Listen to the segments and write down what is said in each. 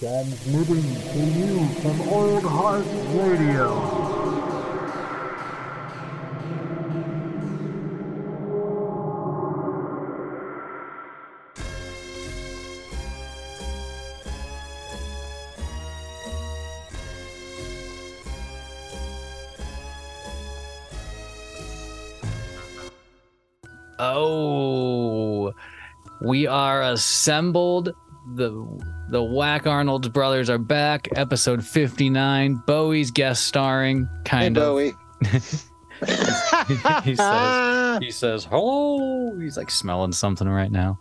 Transmitting to you from Old Heart Radio. Oh, we are assembled. The the Whack Arnold's brothers are back. Episode fifty nine. Bowie's guest starring. Kind hey, of. Bowie. he says. He says, "Hello." He's like smelling something right now.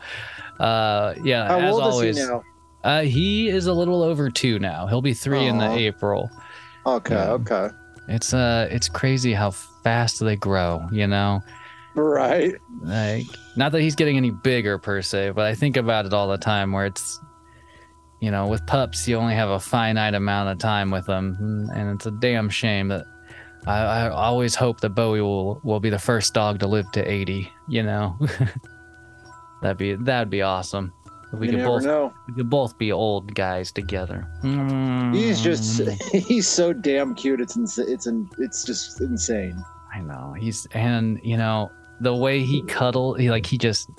Uh, yeah. How as old always, is he now? Uh, he is a little over two now. He'll be three in the April. Okay, Yeah. okay. It's uh, it's crazy how fast they grow. You know. Right. Like, not that he's getting any bigger per se, but I think about it all the time where it's, you know, with pups, you only have a finite amount of time with them. And it's a damn shame that I, I always hope that Bowie will, will be the first dog to live to 80, you know? that'd be, that'd be awesome. We you could both, know. we could both be old guys together. He's just he's so damn cute. It's ins- it's in, it's just insane. I know he's and you know the way he cuddle he like he just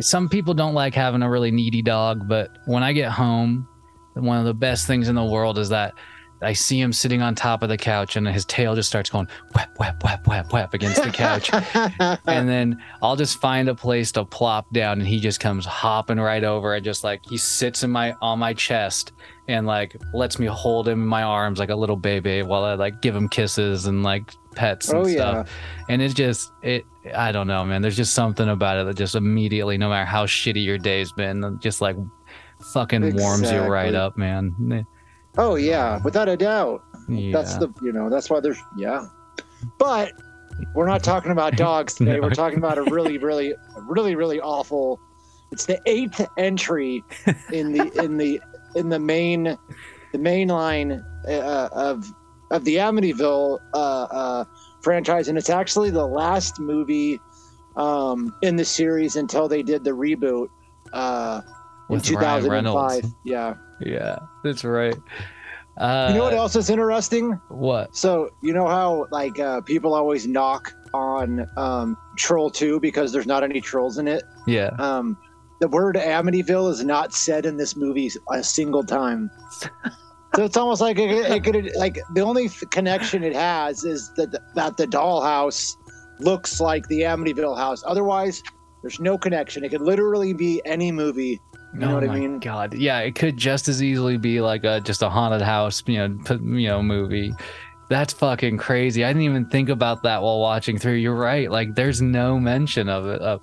some people don't like having a really needy dog but when I get home one of the best things in the world is that I see him sitting on top of the couch and his tail just starts going whap whap whap whap whap against the couch. And then I'll just find a place to plop down and he just comes hopping right over and just like he sits in my on my chest and like lets me hold him in my arms like a little baby while I like give him kisses and like pets and oh stuff. Yeah. and it's just it i don't know man. There's just something about it that just immediately no matter how shitty your day's been just like fucking warms you right up man Oh yeah, without a doubt. yeah. That's the you know that's why there's yeah. But we're not talking about dogs today. No. We're talking about a really, really, really, really awful. It's the eighth entry in the in the in the main the main line uh, of of the Amityville uh, uh, franchise, and it's actually the last movie um, in the series until they did the reboot uh, in With 2005. Yeah. Yeah that's right uh You know what else is interesting? what So you know how like uh, people always knock on um, Troll Two because there's not any trolls in it. yeah Um, the word Amityville is not said in this movie a single time. so it's almost like it, it could like the only connection it has is that that the dollhouse looks like the Amityville house. Otherwise, there's no connection. It could literally be any movie. You know oh what I mean? god yeah it could just as easily be like a just a haunted house you know you know movie that's fucking crazy i didn't even think about that while watching through you're right like there's no mention of it of,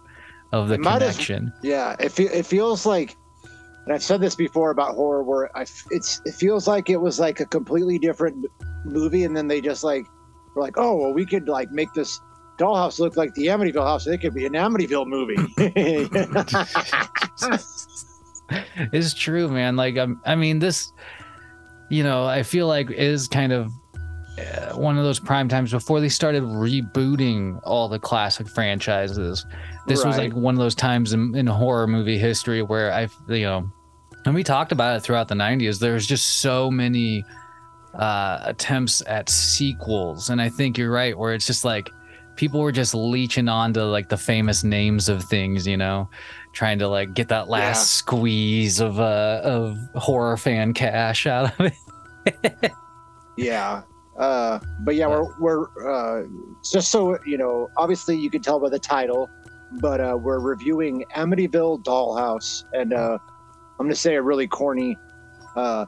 of the It connection Yeah, it fe- it feels like, and I've said this before about horror, where I f- it's it feels like it was like a completely different movie, and then they just like were like, oh well, we could like make this dollhouse look like the Amityville house. It could be an Amityville movie. it's true man. Like I'm, i mean this you know i feel like is kind of uh, one of those prime times before they started rebooting all the classic franchises. This was like one of those times in, in horror movie history where i you know and we talked about it throughout the 90s there's just so many uh attempts at sequels. And i think you're right where it's just like people were just leeching onto like the famous names of things you know trying to like get that last Yeah. squeeze of uh of horror fan cash out of it yeah. Uh, but yeah, we're we're uh, just so you know. Obviously, you can tell by the title, but uh, we're reviewing Amityville Dollhouse, and uh, I'm gonna say a really corny, uh,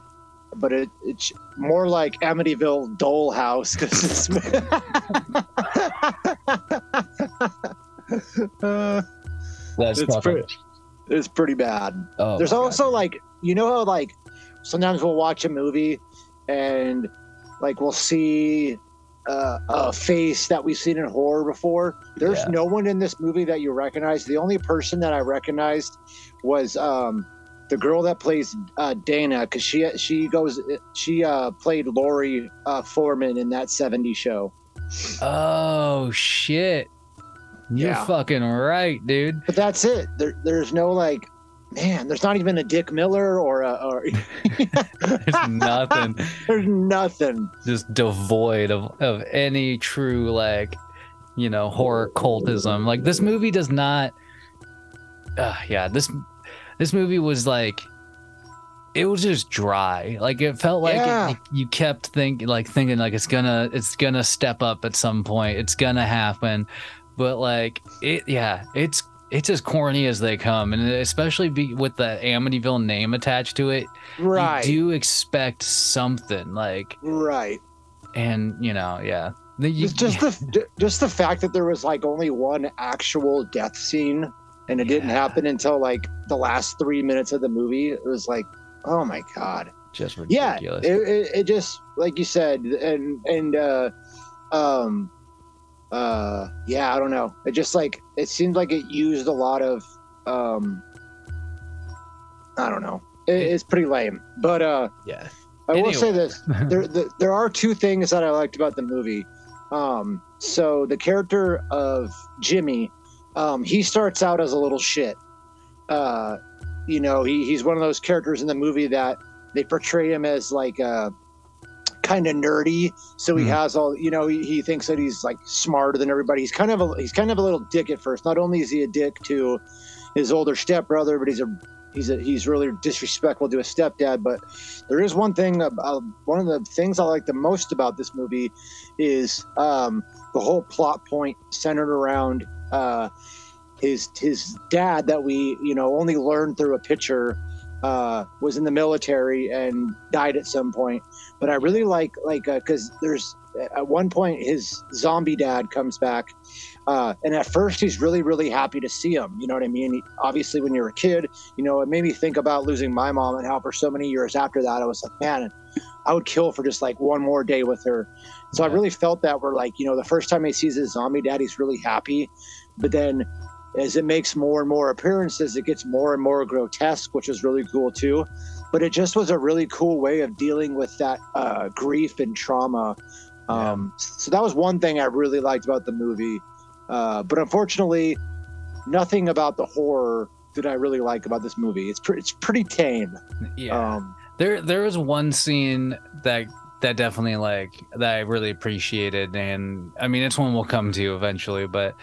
but it, it's more like Amityville Dollhouse because it's. uh, that's it's pretty. It's pretty bad. oh There's my God. also like you know how like sometimes we'll watch a movie and like we'll see uh, a face that we've seen in horror before. There's Yeah. no one in this movie that you recognize. The only person that I recognized was um, the girl that plays uh, Dana because she she goes she uh, played Laurie uh, Forman in that '70s show. oh shit you're Yeah. fucking right dude But that's it. There, there's no like man, there's not even a Dick Miller or a or There's nothing. there's nothing. just devoid of, of any true like you know horror cultism like this movie does not uh, yeah this this movie was like it was just dry like it felt like it- Yeah. you, you kept thinking like thinking like it's gonna it's gonna step up at some point it's gonna happen but like it yeah it's it's as corny as they come and especially be with the amityville name attached to it Right. you do expect something like right. and you know yeah the, you, Just, just the just the fact that there was like only one actual death scene and it didn't happen until like the last three minutes of the movie. It was like, oh my god. just Yeah. ridiculous It, it, it just like you said, and and uh, um, uh, yeah. I don't know. It just like it seemed like it used a lot of um, I don't know. It, it's pretty lame, but uh. yeah I will say this: there, the, there are two things that I liked about the movie. Um, so the character of Jimmy, um, he starts out as a little shit. Uh, you know, he, he's one of those characters in the movie that they portray him as like uh, kind of nerdy. So he Mhm. has all, you know, he, he thinks that he's like smarter than everybody. He's kind of a he's kind of a little dick at first. Not only is he a dick to his older stepbrother, but he's a he's a, he's really disrespectful to his stepdad. But there is one thing about one of the things I like the most about this movie is um, the whole plot point centered around uh, his his dad that we you know only learned through a picture uh, was in the military and died at some point. But I really like like because there's at one point his zombie dad comes back uh, and at first he's really really happy to see him you know what i mean? He- obviously when you're a kid you know it made me think about losing my mom and how for so many years after that i was like man i would kill for just like one more day with her. So i really felt that where like you know the first time he sees his zombie dad he's really happy. But then as it makes more and more appearances it gets more and more grotesque which is really cool too. But it just was a really cool way of dealing with that uh, grief and trauma. Um, so that was one thing i really liked about the movie. Uh, but unfortunately nothing about the horror did I really like about this movie. It's pretty, it's pretty tame. yeah. Um, there there was one scene that that definitely like that i really appreciated and i mean it's one we'll come to eventually but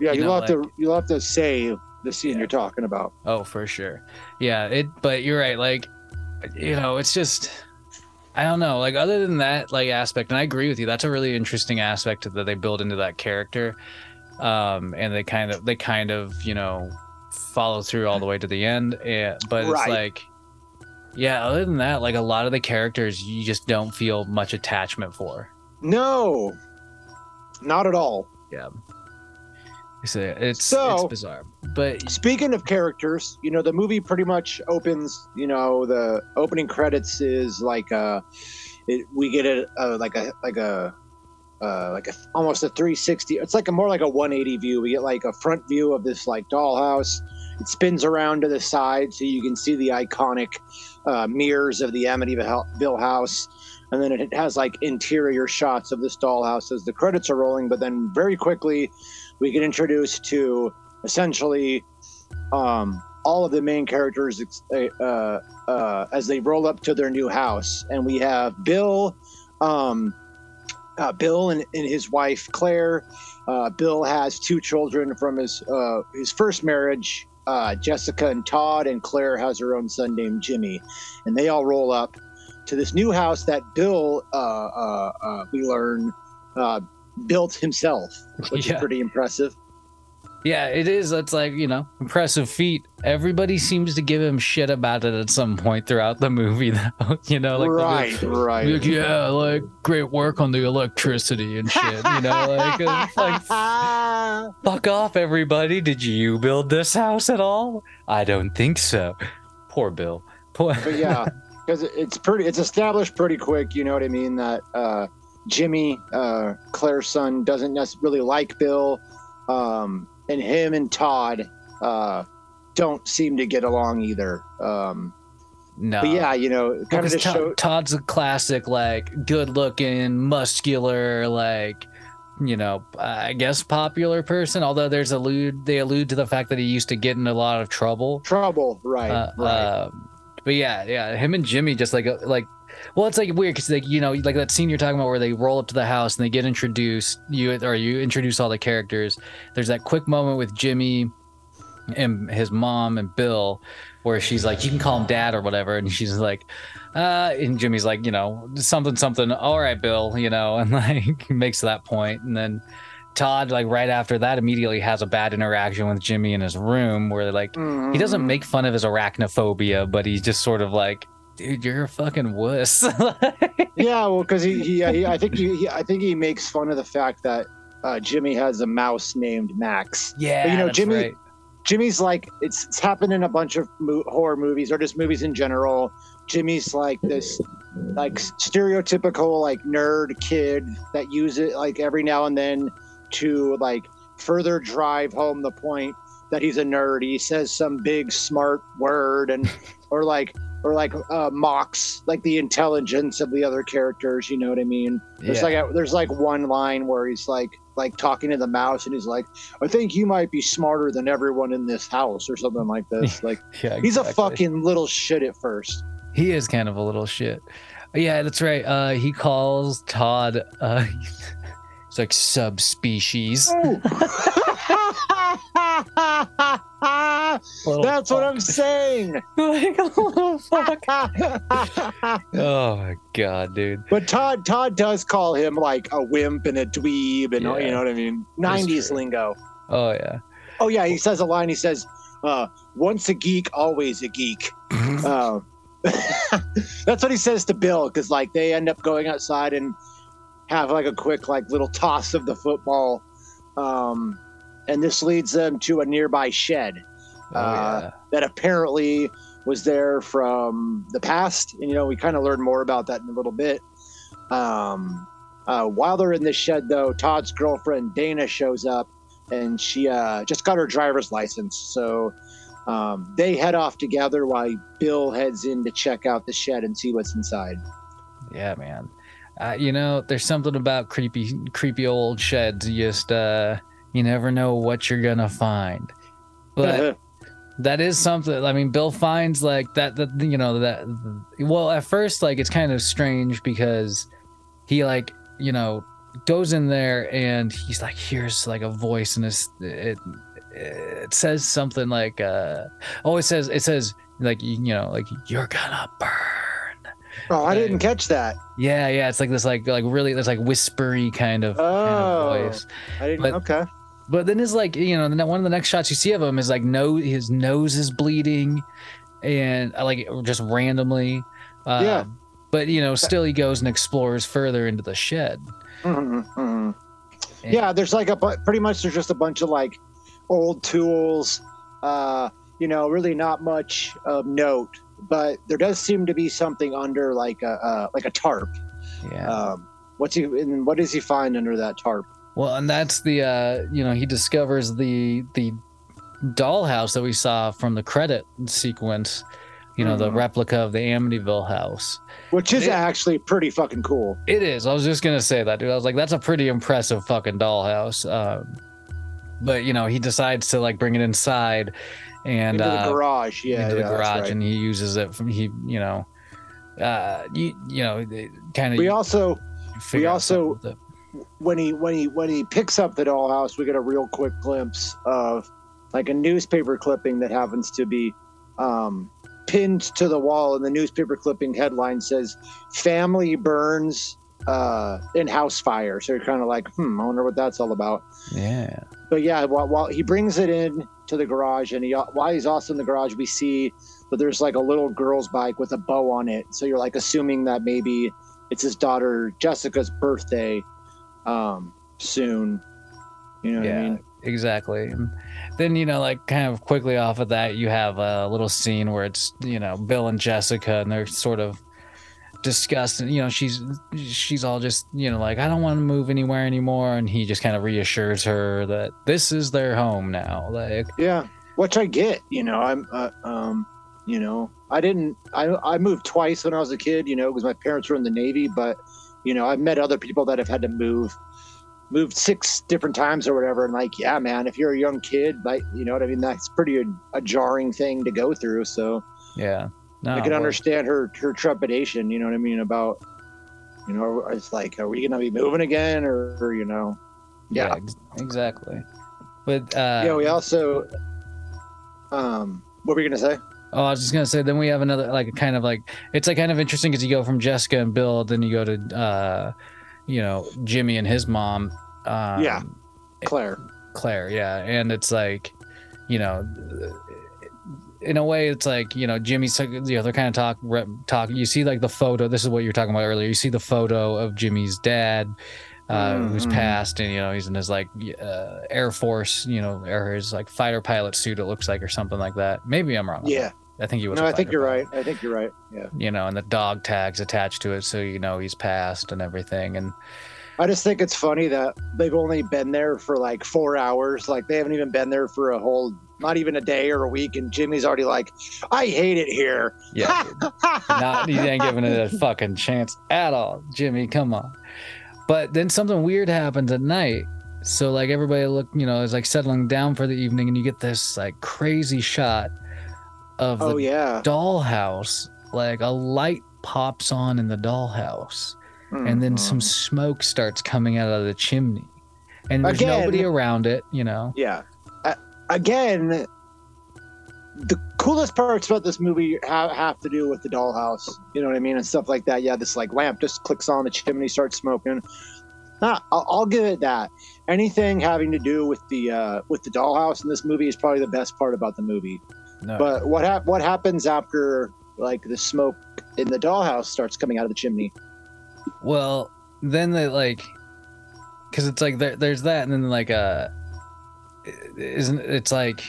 yeah, You you'll know, have to you'll have to say the scene Yeah. you're talking about. Oh, for sure. Yeah, it but you're right, like you know, it's just I don't know, like other than that like aspect and I agree with you. That's a really interesting aspect that they build into that character. Um and they kind of they kind of, you know, follow through all the way to the end. And, but it's like yeah, other than that, like a lot of the characters you just don't feel much attachment for. No, not at all. Yeah. It's it's, So- it's bizarre. But Speaking of characters, you know, the movie pretty much opens. You know, the opening credits is like uh it, we get a, a like a like a uh, like a almost a 360. It's like a more like a 180 view. We get like a front view of this like dollhouse. It spins around to the side so you can see the iconic uh, mirrors of the Amityville house. And then it has like interior shots of this dollhouse as the credits are rolling. But then very quickly, we get introduced to essentially um, all of the main characters uh, uh, as they roll up to their new house. And we have Bill, um, uh, Bill and, and his wife Claire. Uh, Bill has two children from his uh, his first marriage, uh, Jessica and Todd, and Claire has her own son named Jimmy, and they all roll up to this new house that Bill, uh, uh, uh, we learn, uh, built himself, which Yeah. is pretty impressive. Yeah, it is. It's like, you know, impressive feat. Everybody seems to give him shit about it at some point throughout the movie, though. You know, like, right, like, right. like, yeah, like, great work on the electricity and shit. You know, like, like, fuck off, everybody. Did you build this house at all? I don't think so. Poor Bill. Poor. but yeah, because it's pretty, it's established pretty quick. You know what I mean? That uh, Jimmy, uh, Claire's son, doesn't really like Bill, um, and him and Todd uh, don't seem to get along either. Um, no. but yeah, you know, kind of Todd- show. Todd's a classic, like, good looking, muscular, like, you know, I guess popular person. Although there's allude they allude to the fact that he used to get in a lot of trouble. Trouble, right? Uh, right. uh, but yeah, yeah, him and Jimmy just like uh, like. Well, it's like weird because like you know like that scene you're talking about where they roll up to the house and they get introduced you or you introduce all the characters. There's that quick moment with Jimmy and his mom and Bill where she's like, you can call him dad or whatever. And she's like, uh, and Jimmy's like, you know, something, something. All right, Bill, you know, and like makes that point. And then Todd, like right after that, immediately has a bad interaction with Jimmy in his room where like, he doesn't Mhm. make fun of his arachnophobia, but he's just sort of like, dude, you're a fucking wuss. Yeah, well, because he, he, he, I think he, he, I think he makes fun of the fact that uh, Jimmy has a mouse named Max. yeah, you know, Jimmy- right. Jimmy's like it's, it's happened in a bunch of mo- horror movies or just movies in general. Jimmy's like this like stereotypical like nerd kid that uses it like every now and then to like further drive home the point that he's a nerd. He says some big smart word and or like or like uh, mocks like the intelligence of the other characters. You know what I mean? There's Yeah. like a, there's like one line where he's like like talking to the mouse and he's like, I think you might be smarter than everyone in this house or something like this. Like yeah, he's a fucking little shit at first. He is kind of a little shit. Yeah, that's right. Uh, he calls Todd. Uh, it's like subspecies. Little That's what. I'm saying. like a little fuck. Oh my god, dude. but Todd Todd does call him like a wimp and a dweeb and Yeah. you know what I mean. 90s lingo. Oh yeah. Oh yeah, he says a line. He says, uh, "Once a geek, always a geek." Uh, that's what he says to Bill because like they end up going outside and have like a quick like little toss of the football, um, and this leads them to a nearby shed Oh Uh, yeah. that apparently was there from the past. And you know we kind of learn more about that in a little bit. Um, uh, while they're in this shed, though, Todd's girlfriend Dana shows up, and she uh, just got her driver's license. So um, they head off together while Bill heads in to check out the shed and see what's inside. Yeah, man. Uh, you know, there's something about creepy, creepy old sheds. You just, uh, you never know what you're gonna find. But that is something. I mean, Bill finds like that. That you know that. Well, at first, like it's kind of strange because he like you know goes in there and he's like hears like a voice and it's it it says something like uh oh it says it says like you know like you're gonna burn oh, I didn't catch that. yeah, yeah, it's like this, like, like really, this like whispery kind of, kind Oh. of voice. I didn't. But- okay. But then it's like, you know, one of the next shots you see of him is like, no, his nose is bleeding, and uh, like just randomly. Uh, Yeah. But you know, still he goes and explores further into the shed. Mhm, mhm. Yeah there's like a bu- pretty much there's just a bunch of like old tools uh you know really not much of note but there does seem to be something under like a uh, like a tarp Yeah. um what's he and what does he find under that tarp Well, and that's the uh, you know, he discovers the the dollhouse that we saw from the credit sequence. You know, the Mhm. replica of the Amityville house. which is It- actually pretty fucking cool It is. I was just gonna say that, dude. I was like, that's a pretty impressive fucking dollhouse. Um, but you know, he decides to like bring it inside and into uh, the garage yeah into the yeah, that's garage, right. and he uses it from he, you know, uh, you you know, kind of. we also we also- when he when he when he picks up the dollhouse we get a real quick glimpse of like a newspaper clipping that happens to be um, pinned to the wall and the newspaper clipping headline says family burns uh, in house fire so you're kind of like hmm i wonder what that's all about yeah, but yeah while, while he brings it in to the garage and he while he's also in the garage we see that there's like a little girl's bike with a bow on it. So you're like assuming that maybe it's his daughter jessica's birthday um soon. You know what i yeah, mean? exactly. And then you know, like kind of quickly off of that, you have a little scene where it's you know Bill and Jessica, and they're sort of discussing. You know, she's she's all just you know like I don't want to move anywhere anymore, and he just kind of reassures her that this is their home now. Like yeah which i get you know i'm uh, um you know i didn't i i moved twice when i was a kid you know because my parents were in the navy but you know i've met other people that have had to move moved six different times or whatever. And like, yeah, man, if you're a young kid, like, you know what I mean? That's pretty a, a jarring thing to go through. So Yeah. No, I can well, understand her her trepidation. You know what I mean about, you know, it's like, are we gonna be moving again, or, or you know, Yeah, yeah, ex- exactly. But uh, yeah. We also, um, what were you gonna say? Oh, I was just gonna say. Then we have another like kind of like it's like kind of interesting because you go from Jessica and Bill, then you go to uh, you know Jimmy and his mom. Um, Yeah. Claire. Claire. Yeah, and it's like, you know, in a way, it's like you know Jimmy's you know they're kind of talk talk. You see like the photo. This is what you were talking about earlier. You see the photo of Jimmy's dad. Uh, who's Mhm. passed and you know he's in his like uh, air force you know or his like fighter pilot suit it looks like or something like that maybe i'm wrong Yeah. i think he was No, I think you're pilot right. I think you're right. Yeah. you know, and the dog tags attached to it, so you know he's passed and everything. And I just think it's funny that they've only been there for like four hours. Like they haven't even been there for a whole, not even a day or a week. And Jimmy's already like, I hate it here. yeah, not he ain't giving it a fucking chance at all, Jimmy. Come on. But then something weird happens at night. So like everybody look, you know, is like settling down for the evening, and you get this like crazy shot of oh the yeah. dollhouse. Like a light pops on in the dollhouse. And then some Mhm. smoke starts coming out of the chimney and there's Again- nobody around it you know Yeah. Uh, again, the coolest parts about this movie have, have to do with the dollhouse. You know what I mean, and stuff like that. Yeah, this like lamp just clicks on the chimney, starts smoking. Nah, I'll, I'll give it that. Anything having to do with the uh, with the dollhouse in this movie is probably the best part about the movie. no. But what hap- what happens after like the smoke in the dollhouse starts coming out of the chimney? Well then they like because it's like there, there's that and then like uh isn't it's like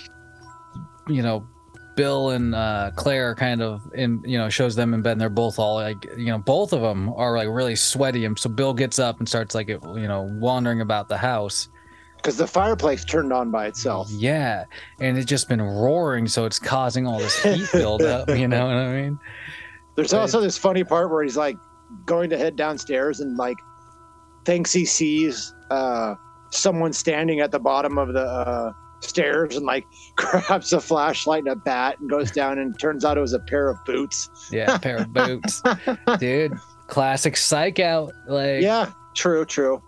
you know bill and uh claire kind of in you know shows them in bed and they're both all like you know both of them are like really sweaty and so bill gets up and starts like you know wandering about the house Because the fireplace turned on by itself. Yeah, and it's just been roaring, so it's causing all this heat buildup. You know what I mean? There's also this funny part where he's like going to head downstairs and like thinks he sees uh, someone standing at the bottom of the uh, stairs and like grabs a flashlight and a bat and goes down and turns out it was a pair of boots. Yeah, a pair of boots, dude. Classic psych out. Like, Yeah, true, true.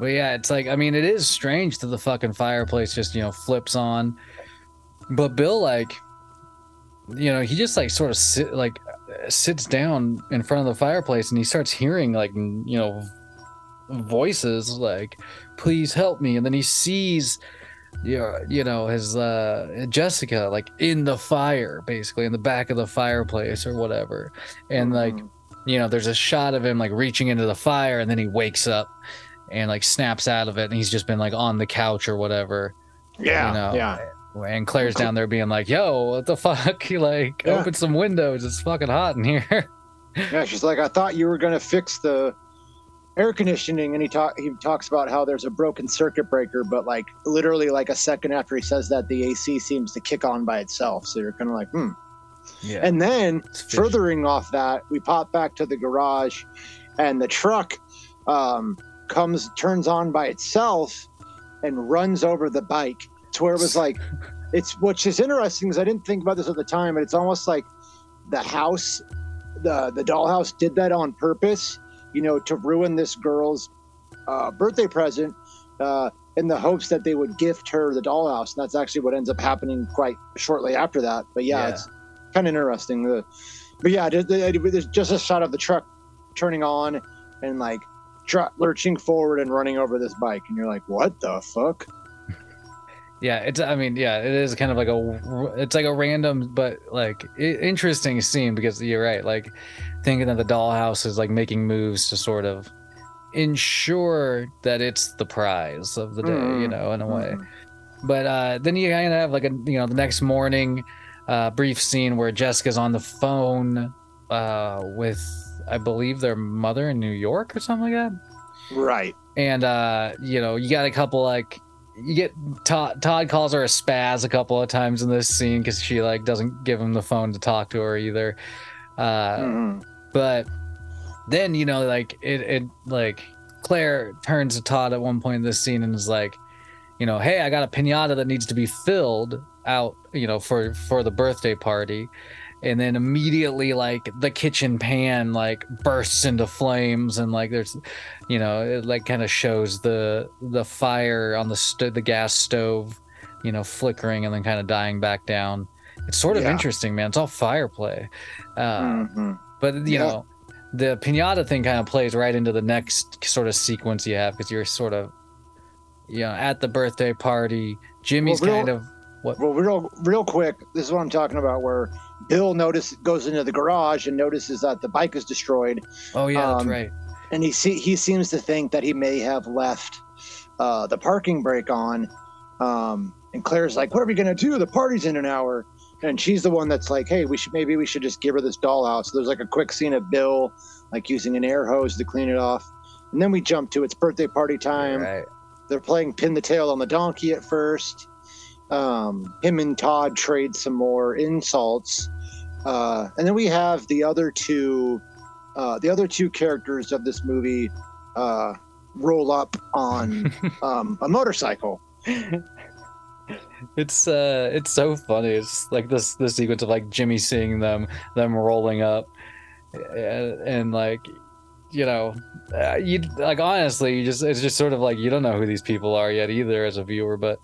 but yeah, it's like I mean, it is strange that the fucking fireplace just you know flips on, but Bill like, you know, he just like sort of sit like sits down in front of the fireplace and he starts hearing like you know voices like please help me and then he sees you know, you know his uh jessica like in the fire basically in the back of the fireplace or whatever and like Mhm. you know there's a shot of him like reaching into the fire and then he wakes up and like snaps out of it and he's just been like on the couch or whatever yeah, you know yeah. And claire's down there being like yo what the fuck? He like Yeah. open some windows. It's fucking hot in here. Yeah, she's like, I thought you were gonna fix the air conditioning, and he talk he talks about how there's a broken circuit breaker, but like literally like a second after he says that, the AC seems to kick on by itself. So you're kind of like, hmm. yeah. And then furthering off that, we pop back to the garage, and the truck um, comes turns on by itself and runs over the bike to where it was like, it's which is interesting because I didn't think about this at the time, but it's almost like the house, the the dollhouse did that on purpose, you know, to ruin this girl's uh, birthday present. Uh, in the hopes that they would gift her the dollhouse, and that's actually what ends up happening quite shortly after that. But yeah, Yeah. it's kind of interesting. The, but yeah, there- there- there's just a shot of the truck turning on and like tr- lurching forward and running over this bike, and you're like, what the fuck? Yeah it's i mean yeah it is kind of like a it's like a random but like interesting scene because you're right like thinking that the dollhouse is like making moves to sort of ensure that it's the prize of the day you Mhm. know in a way Mhm. but uh then you kind of have like a you know the next morning uh brief scene where jessica's on the phone uh with i believe their mother in new york or something like that Right. and uh you know you got a couple like you get todd todd calls her a spaz a couple of times in this scene because she like doesn't give him the phone to talk to her either uh Mhm. but then you know like it, it like Claire turns to Todd at one point in this scene and is like, you know, hey, I got a pinata that needs to be filled out, you know, for for the birthday party. And then immediately, like the kitchen pan, like bursts into flames, and like there's, you know, it like kind of shows the the fire on the sto- the gas stove, you know, flickering and then kind of dying back down. It's sort of Yeah. interesting, man. It's all fire play. Uh, Mhm. but you Yeah. know, the pinata thing kind of plays right into the next sort of sequence you have because you're sort of, you know, at the birthday party. Jimmy's Well, real- kind of what Well, real real quick, this is what I'm talking about. Where Bill notice goes into the garage and notices that the bike is destroyed, oh yeah, that's um, right. and he see, he seems to think that he may have left uh, the parking brake on. Um, and Claire's like, "What are we gonna do? The party's in an hour." And she's the one that's like, "Hey, we should maybe we should just give her this dollhouse." So there's like a quick scene of Bill like using an air hose to clean it off, and then we jump to it's birthday party time. Right. They're playing pin the tail on the donkey at first. Um, him and Todd trade some more insults, uh, and then we have the other two, uh, the other two characters of this movie uh, roll up on um, a motorcycle. It's uh, it's so funny. It's like this this sequence of like Jimmy seeing them them rolling up, and, and like, you know, uh, you like honestly, you just it's just sort of like you don't know who these people are yet either as a viewer, but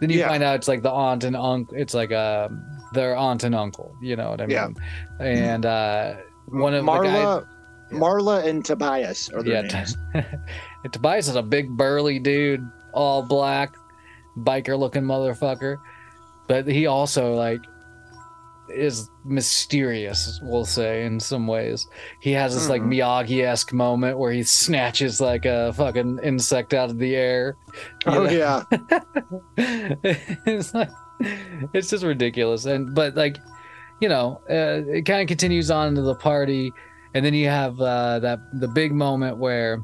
then you Yeah. find out it's like the aunt and uncle. It's like um their aunt and uncle. You know what I mean? Yeah. And uh, one of the guys. Marla, Yeah. Marla and Tobias are their Yeah, names. Tobias is a big burly dude, all black, biker looking motherfucker. But he also like is mysterious, we'll say, in some ways. He has this like Mhm. Miyagi esque moment where he snatches like a fucking insect out of the air. Oh know? yeah, it's like it's just ridiculous. And but like you know uh, it kind of continues on into the party. And then you have uh, that the big moment where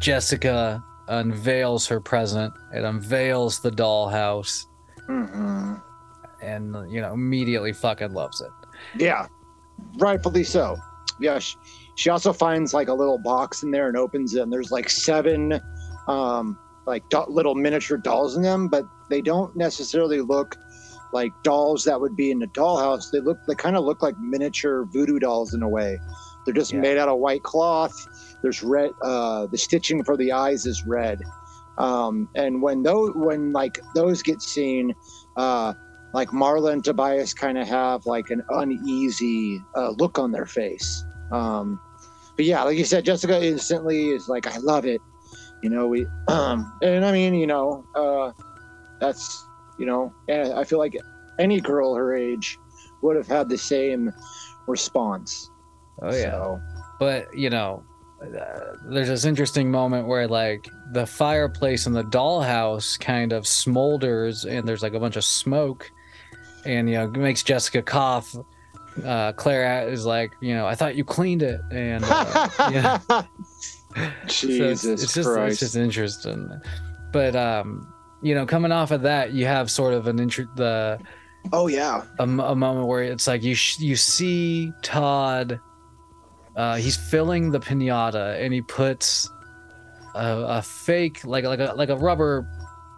jessica unveils her present. It unveils the dollhouse. Hmm and you know immediately fucking loves it. Yeah, rightfully so. Yeah, she, she also finds like a little box in there and opens it, and there's like seven, um, like do- little miniature dolls in them, but they don't necessarily look like dolls that would be in a dollhouse. They look, they kind of look like miniature voodoo dolls in a way. They're just Yeah. made out of white cloth. There's red. Uh, the stitching for the eyes is red. Um, and when those, when like those get seen, uh, like Marla and Tobias kind of have like an uneasy uh, look on their face. Um, but yeah, like you said, Jessica instantly is like, I love it. You know, we, um, and I mean, you know, uh, that's, you know, and I feel like any girl her age would have had the same response. oh So, but you know uh, there's this interesting moment where like the fireplace in the dollhouse kind of smolders and there's like a bunch of smoke. And you know it makes jessica cough. Uh claire is like you know i thought you cleaned it. And uh, yeah. So Jesus it's, it's just Christ. it's just interesting. But um you know coming off of that you have sort of an intro the oh yeah. a moment where it's like you sh- you see Todd uh he's filling the piñata and he puts a, a fake like like a like a rubber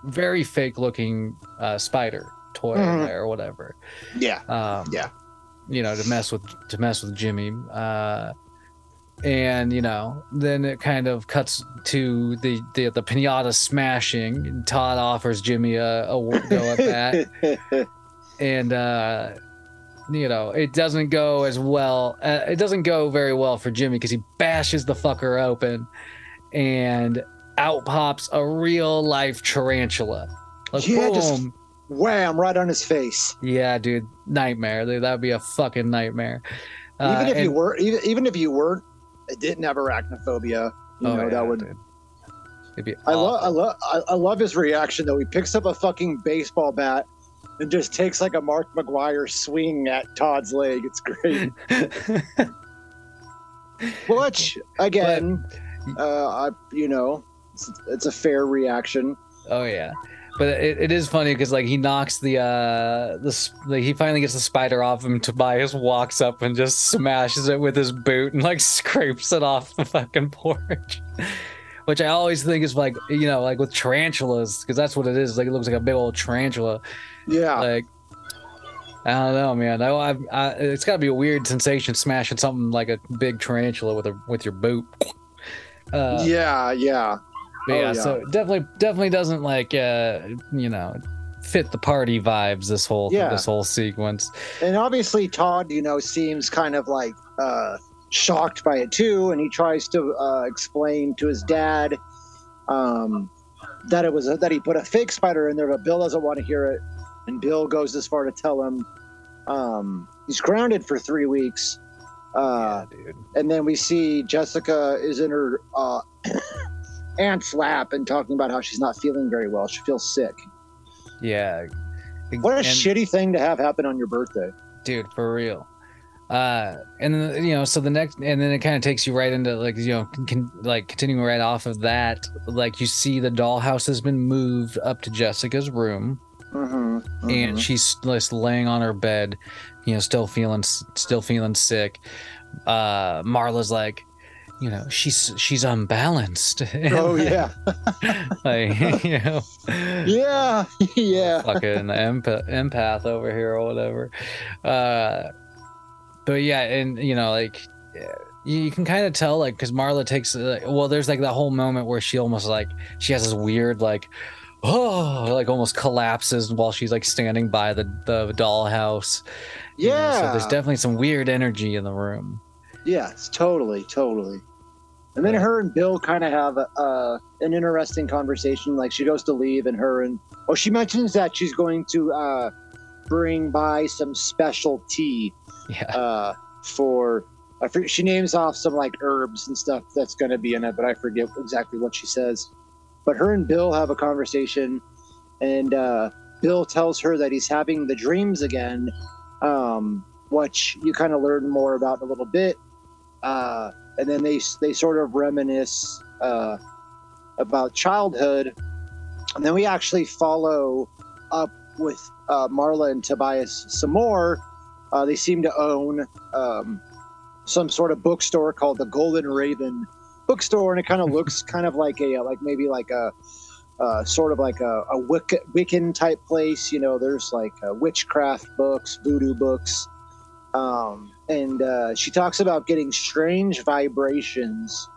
very fake looking uh spider toy in Mhm. there or whatever Yeah. um Yeah. you know to mess with to mess with Jimmy uh and you know then it kind of cuts to the the, the piñata smashing. Todd offers Jimmy a, a go at that. And uh you know it doesn't go as well uh, it doesn't go very well for jimmy because he bashes the fucker open and out pops a real life tarantula. Like Yeah, boom. just- Wham! Right on his face. yeah dude. Nightmare. That would be a fucking nightmare. Uh, even if you and- were, even, even if you weren't, didn't have arachnophobia, you oh, know yeah, that would. dude. It'd be I love, I love, I, I love his reaction though. He picks up a fucking baseball bat and just takes like a Mark McGwire swing at Todd's leg. It's great. Which again, uh, I, you know, it's, it's a fair reaction. Oh yeah, but it, it is funny because like he knocks the uh the, the he finally gets the spider off him. Tobias walks up and just smashes it with his boot and like scrapes it off the fucking porch. which I always think is like you know like with tarantulas because that's what it is. Like it looks like a big old tarantula. Yeah. Like I don't know, man. I, I, I it's got to be a weird sensation smashing something like a big tarantula with a with your boot. Uh, yeah, yeah. But oh, yeah, yeah. so it definitely definitely doesn't like uh you know fit the party vibes this whole Yeah. this whole sequence. And obviously Todd, you know, seems kind of like uh shocked by it too, and he tries to uh explain to his dad um that it was a, that he put a fake spider in there, but Bill doesn't want to hear it. And Bill goes as far to tell him um he's grounded for three weeks. Uh yeah, dude. and then we see Jessica is in her uh, aunt's lap and talking about how she's not feeling very well. She feels sick. Yeah. What a And- shitty thing to have happen on your birthday. dude for real uh and then you know so the next and then it kind of takes you right into like you know can, like continuing right off of that like you see the dollhouse has been moved up to jessica's room Mm-hmm, and she's just laying on her bed you know still feeling still feeling sick uh marla's like you know she's she's unbalanced oh like- yeah, like you know yeah, yeah. fucking empath, empath over here or whatever. Uh, but yeah, and you know, like you, you can kind of tell, like, because Marla takes, uh, well, there's like that whole moment where she almost like she has this weird, like, oh, like almost collapses while she's like standing by the the dollhouse. you know, Yeah, so there's definitely some weird energy in the room. Yes, totally, totally. And then her and Bill kind of have a, uh, an interesting conversation. Like she goes to leave, and her and oh, she mentions that she's going to uh, bring by some special tea Yeah. uh, for. I forget, she names off some like herbs and stuff that's going to be in it, but I forget exactly what she says. But her and Bill have a conversation, and uh, Bill tells her that he's having the dreams again, um, which you kind of learn more about in a little bit. Uh, and then they they sort of reminisce uh, about childhood, and then we actually follow up with uh, Marla and Tobias some more. Uh, they seem to own um, some sort of bookstore called the Golden Raven Bookstore, and it kind of looks kind of like a like maybe like a uh, sort of like a, a Wic- Wiccan type place. You know, there's like uh, witchcraft books, voodoo books, um, and uh, she talks about getting strange vibrations.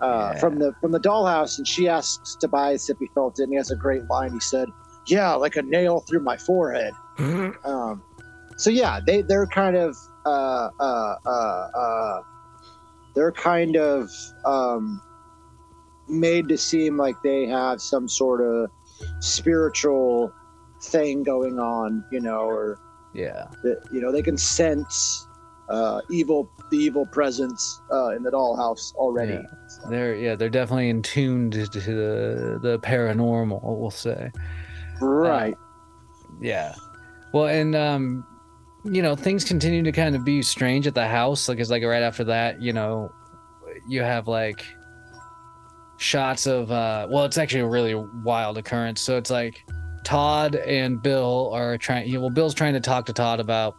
Uh, Yeah. From the from the dollhouse, and she asks Tobias if he felt it, and he has a great line. He said, "Yeah, like a nail through my forehead." Um, so yeah, they they're kind of uh, uh, uh, uh, they're kind of um, made to seem like they have some sort of spiritual thing going on, you know, or Yeah. that you know they can sense uh, evil the evil presence uh, in the dollhouse already. Yeah. So- They're yeah, they're definitely in tune to, the the paranormal, we'll say. Right. Yeah. Well, and um, you know, things continue to kind of be strange at the house. Like, it's like right after that, you know, you have like shots of uh, well, it's actually a really wild occurrence. So it's like Todd and Bill are trying. Well, Bill's trying to talk to Todd about,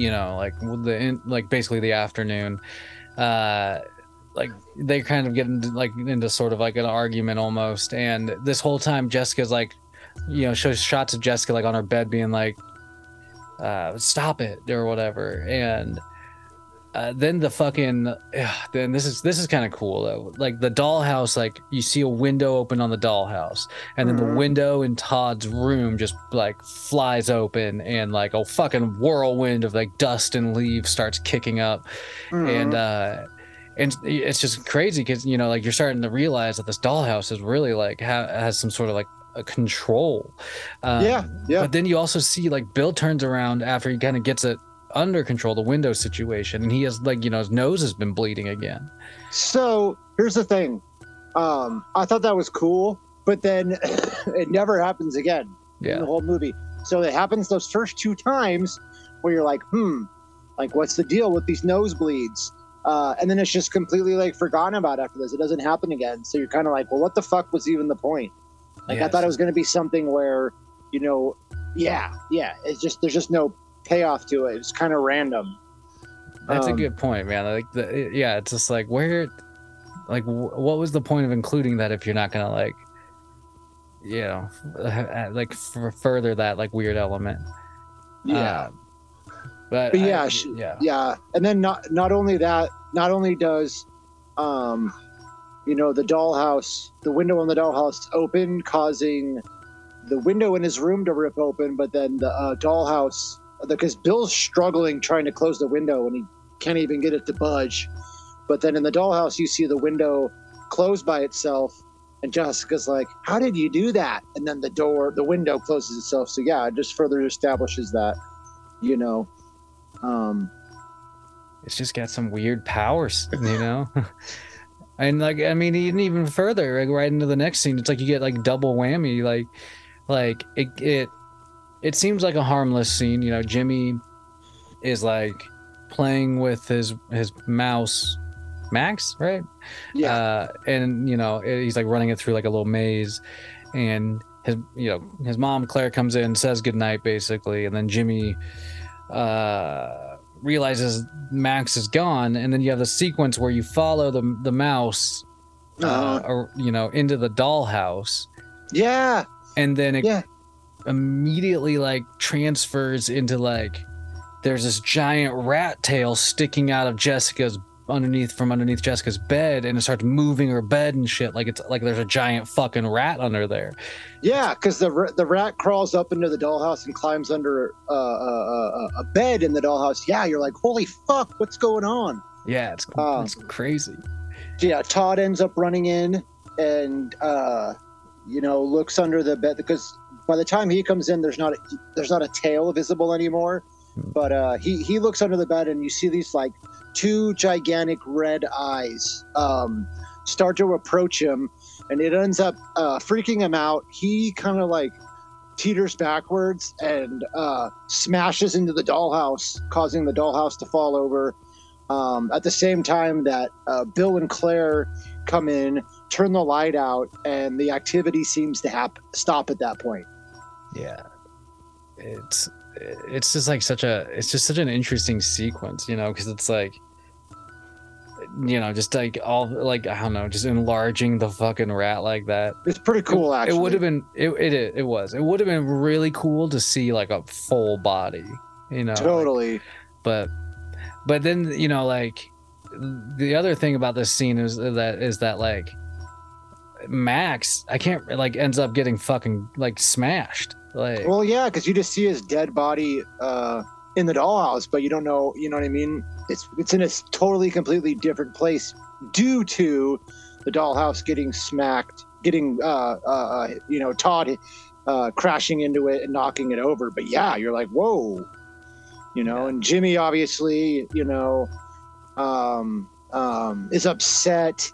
you know, like the in, like basically the afternoon. Uh, like they kind of get into like into sort of like an argument almost, and this whole time Jessica's like you know, shows shots of Jessica like on her bed being like, uh, stop it or whatever. And uh, then the fucking then this is this is kind of cool though. Like the dollhouse, like you see a window open on the dollhouse, and then the Mhm. window in Todd's room just like flies open, and like a fucking whirlwind of like dust and leaves starts kicking up and Mhm. uh and it's just crazy because you know like you're starting to realize that this dollhouse is really like ha- has some sort of like a control um, Yeah, yeah. but then you also see like bill turns around after he kind of gets it under control the window situation and he has like you know his nose has been bleeding again So here's the thing. Um, I thought that was cool, but then it never happens again in yeah the whole movie. So it happens those first two times where you're like, hmm, like what's the deal with these nosebleeds? Uh, and then it's just completely like forgotten about after this. It doesn't happen again. So you're kind of like, well, what the fuck was even the point? Like I thought it was going to be something where, you know, yeah, yeah. It's just there's just no payoff to it. It's kind of random. that's a um, good point man like the, yeah it's just like where like wh- what was the point of including that if you're not gonna like you know like f- further that like weird element Yeah. Uh, but, But I- yeah, yeah yeah and then not not only that not only does um you know the dollhouse the window on the dollhouse open causing the window in his room to rip open but then the uh, dollhouse because bill's struggling trying to close the window and he can't even get it to budge. But then in the dollhouse you see the window close by itself. And jessica's like how did you do that? And then the door the window closes itself. So yeah it just further establishes that you know um it's just got some weird powers you know? And like i mean even further like right into the next scene it's like you get like double whammy like like it it it seems like a harmless scene you know jimmy is like playing with his his mouse max right? Yeah. Uh, and you know he's like running it through like a little maze. And his you know his mom claire comes in says goodnight basically. And then jimmy uh realizes max is gone. And then you have the sequence where you follow the the mouse uh, Uh-huh. or, you know into the dollhouse. Yeah. And then it Yeah. Immediately like transfers into like there's this giant rat tail sticking out of Jessica's underneath from underneath Jessica's bed and it starts moving her bed and shit like it's like there's a giant fucking rat under there. Yeah, because the the rat crawls up into the dollhouse and climbs under uh, uh, uh, a bed in the dollhouse. Yeah, you're like, holy fuck, what's going on? Yeah, it's Oh. it's crazy. Yeah, Todd ends up running in and uh, you know looks under the bed because by the time he comes in, there's not a, there's not a tail visible anymore. Hmm. But uh, he he looks under the bed and you see these like two gigantic red eyes um, start to approach him, and it ends up uh, freaking him out. He kind of like teeters backwards and uh, smashes into the dollhouse, causing the dollhouse to fall over. Um, at the same time that uh, Bill and Claire come in, turn the light out, and the activity seems to hap- stop at that point. Yeah. It's it's just like such a it's just such an interesting sequence, you know, because it's like you know, just like all like I don't know, just enlarging the fucking rat like that. It's pretty cool, it, actually. It would have been it, it it was. It would have been really cool to see like a full body, you know. like- totally. but but then you know like the other thing about this scene is that is that like Max, I can't like ends up getting fucking like smashed. Like Well, yeah, because you just see his dead body uh, in the dollhouse, but you don't know. You know what I mean? It's it's in a totally completely different place due to the dollhouse getting smacked, getting uh, uh, uh, you know Todd uh, crashing into it and knocking it over. But yeah, you're like, whoa, you know. And Jimmy obviously, you know, um, um, is upset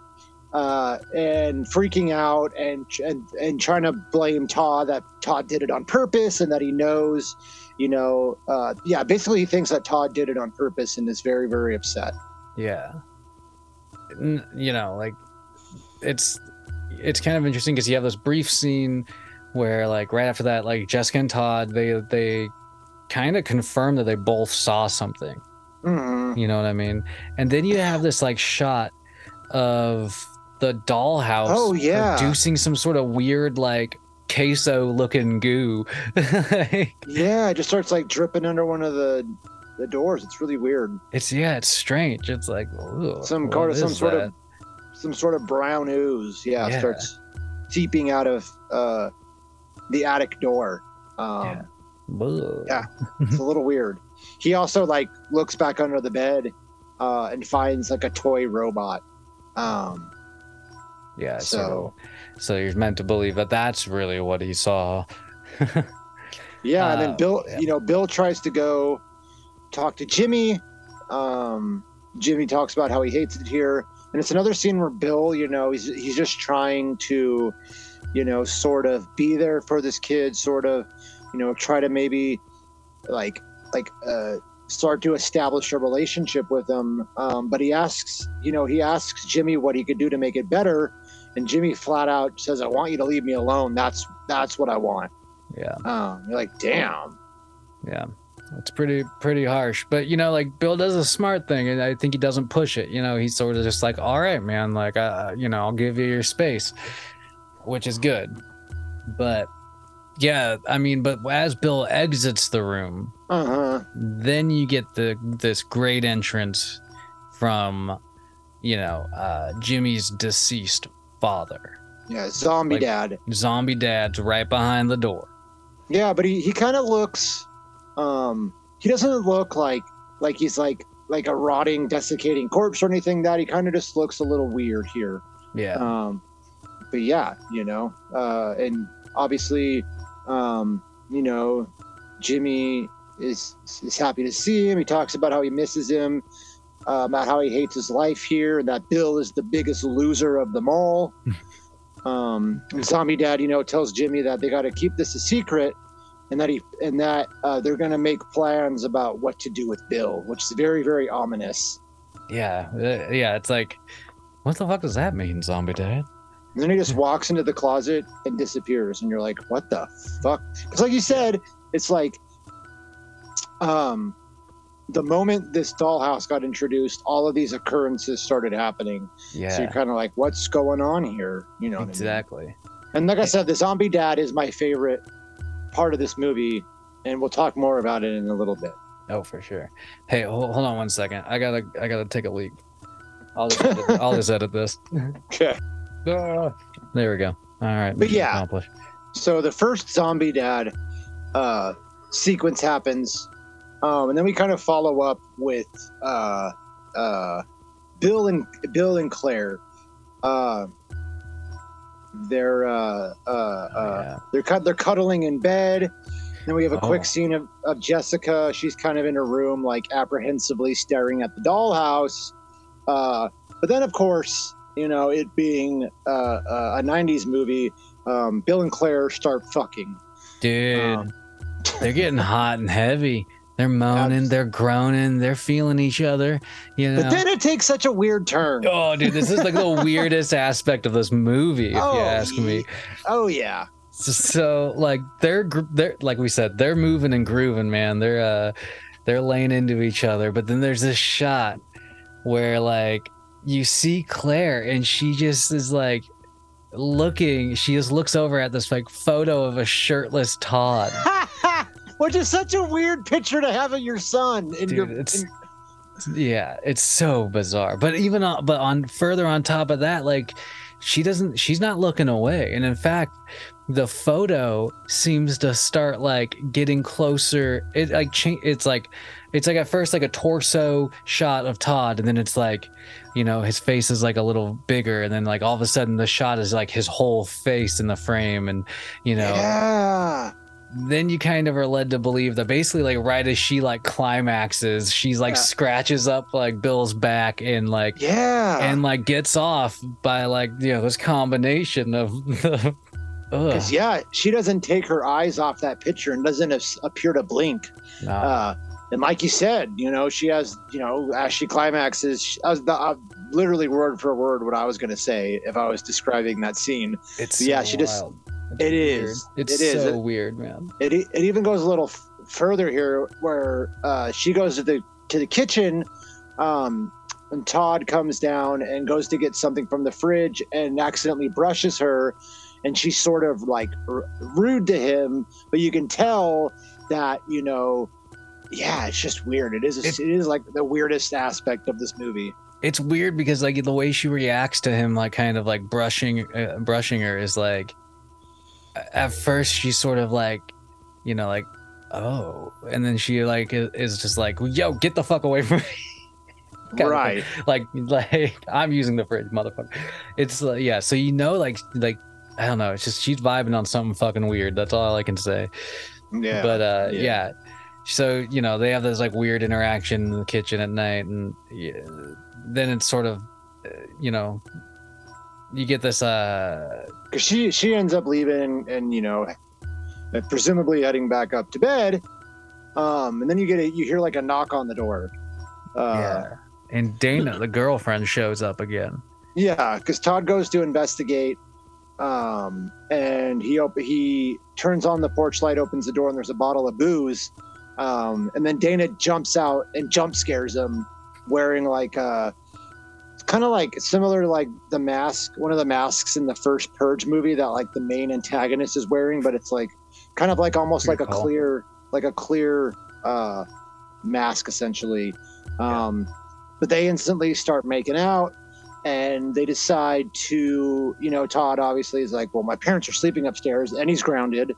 uh, and freaking out and, and and trying to blame Todd that Todd did it on purpose and that he knows, you know, uh, yeah, basically he thinks that Todd did it on purpose and is very very upset. yeah N- you know like it's it's kind of interesting because you have this brief scene where like right after that like jessica and todd they they kind of confirm that they both saw something Mhm. you know what i mean and then you have this like shot of the dollhouse Oh, yeah. producing some sort of weird like queso looking goo Yeah, it just starts like dripping under one of the the doors. It's really weird. it's yeah it's strange it's like ooh, Some of some sort that? of some sort of brown ooze. Yeah, Yeah. starts seeping out of uh, the attic door. Um, Yeah. Yeah. it's a little weird. He also like looks back under the bed uh, and finds like a toy robot. Um, Yeah. So, So- so you're meant to believe that that's really what he saw. yeah, and Uh, then Bill, yeah. you know, Bill tries to go talk to Jimmy. Um, Jimmy talks about how he hates it here, and it's another scene where Bill, you know, he's he's just trying to, you know, sort of be there for this kid, sort of, you know, try to maybe, like, like, uh, start to establish a relationship with him. Um, but he asks, you know, he asks Jimmy what he could do to make it better, and Jimmy flat out says, "I want you to leave me alone. That's that's what I want." Yeah. Um, you're like, damn. Yeah. it's pretty pretty harsh. But you know, like Bill does a smart thing, and I think he doesn't push it. You know, he's sort of just like, all right, man, like uh, you know, I'll give you your space, which is good. But yeah, I mean, but as Bill exits the room, Uh huh. then you get the this great entrance from, you know, uh, Jimmy's deceased father. Yeah, zombie Like- dad. Zombie dad's right behind the door. Yeah, but he, he kind of looks. Um, he doesn't look like like he's like like a rotting, desiccating corpse or anything. That he kind of just looks a little weird here. Yeah. Um, but yeah, you know, uh, and obviously, um, you know, Jimmy is is happy to see him. He talks about how he misses him, uh, about how he hates his life here, and that Bill is the biggest loser of them all. um, and Zombie Dad, you know, tells Jimmy that they got to keep this a secret, and that he and that uh, they're going to make plans about what to do with Bill, which is very very ominous. Yeah. uh, yeah. It's like, what the fuck does that mean, Zombie Dad? And then he just walks into the closet and disappears, and you're like, "What the fuck?" Because, like you said, it's like, um, the moment this dollhouse got introduced, all of these occurrences started happening. Yeah. So you're kind of like, "What's going on here?" You know exactly. I mean? And like I said, the zombie dad is my favorite part of this movie, and we'll talk more about it in a little bit. Oh, for sure. Hey, hold, hold on one second. I gotta, I gotta take a leak. I'll just, edit, I'll just edit this. Okay. Ah, there we go. All right. But yeah. accomplished. so the first zombie dad uh, sequence happens, um, and then we kind of follow up with uh, uh, Bill and Bill and Claire. Uh, they're uh, uh, uh, yeah. they're cut they're cuddling in bed. Then we have a Oh. quick scene of, of Jessica. She's kind of in her room, like apprehensively staring at the dollhouse. Uh, but then, of course, you know, it being a '90s movie, um, Bill and Claire start fucking. Dude, Um, they're getting hot and heavy. They're moaning, they're groaning, they're feeling each other. You know. But then it takes such a weird turn. Oh, dude, this is like the weirdest aspect of this movie, if Oh, you ask me. Oh yeah, So, so, like they're they're like we said, they're moving and grooving, man. They're uh they're laying into each other. But then there's this shot where like you see Claire and she just is like looking. She just looks over at this like photo of a shirtless Todd. which is such a weird picture to have of your son in Dude, your. it's- in- yeah it's so bizarre. But even on but on further on top of that like she doesn't she's not looking away. And in fact the photo seems to start like getting closer. It like cha- it's like it's like at first like a torso shot of todd. And then it's like you know his face is like a little bigger. And then like all of a sudden the shot is like his whole face in the frame. And you know yeah. Then you kind of are led to believe that basically like right as she like climaxes she's like Yeah. scratches up like bill's back and like Yeah. and like gets off by like you know this combination of Because yeah, she doesn't take her eyes off that picture and doesn't appear to blink. Uh, and like you said, you know, she has, you know, as she climaxes, she, uh, the, uh, literally word for word what I was going to say if I was describing that scene. it's yeah, so she just- wild. it It's is. weird. it's It is. so It- weird man It, it even goes a little f- further here where uh, she goes to the to the kitchen um, and Todd comes down and goes to get something from the fridge and accidentally brushes her and she's sort of like r- rude to him but you can tell that you know yeah it's just weird it is It- it is like the weirdest aspect of this movie it's weird because like the way she reacts to him like kind of like brushing uh, brushing her is like at first she's sort of like you know like oh and then she like is, is just like yo get the fuck away from me. Kind right. like like i'm using the fridge motherfucker. It's uh, yeah so you know like like i don't know it's just she's vibing on something fucking weird. That's all i can say. Yeah. But uh yeah. yeah. so you know they have this like weird interaction in the kitchen at night and yeah, then it's sort of uh, you know you get this uh because she she ends up leaving and you know presumably heading back up to bed. Um and then you get a you hear like a knock on the door. Uh yeah. And dana the girlfriend shows up again. Yeah because todd goes to investigate um and he op- he turns on the porch light opens the door and there's a bottle of booze. Um, and then Dana jumps out and jump scares him, wearing like a kind of like similar to like the mask, one of the masks in the first Purge movie that like the main antagonist is wearing, but it's like kind of like almost like a clear, like a clear uh, mask essentially. Um, But they instantly start making out. And they decide to, you know, Todd obviously is like, well, my parents are sleeping upstairs and he's grounded.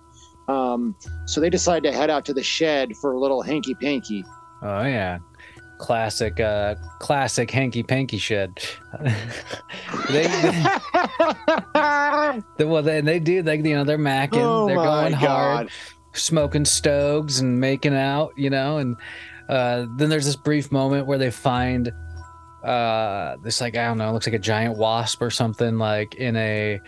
Um, so they decide to head out to the shed for a little hanky panky. Oh yeah, classic, uh, classic hanky panky shed. they, they, well, they, they do like you know they're macking, oh they're going hard, smoking stogs and making out, you know, and uh, then there's this brief moment where they find uh this like I don't know, it looks like a giant wasp or something like in a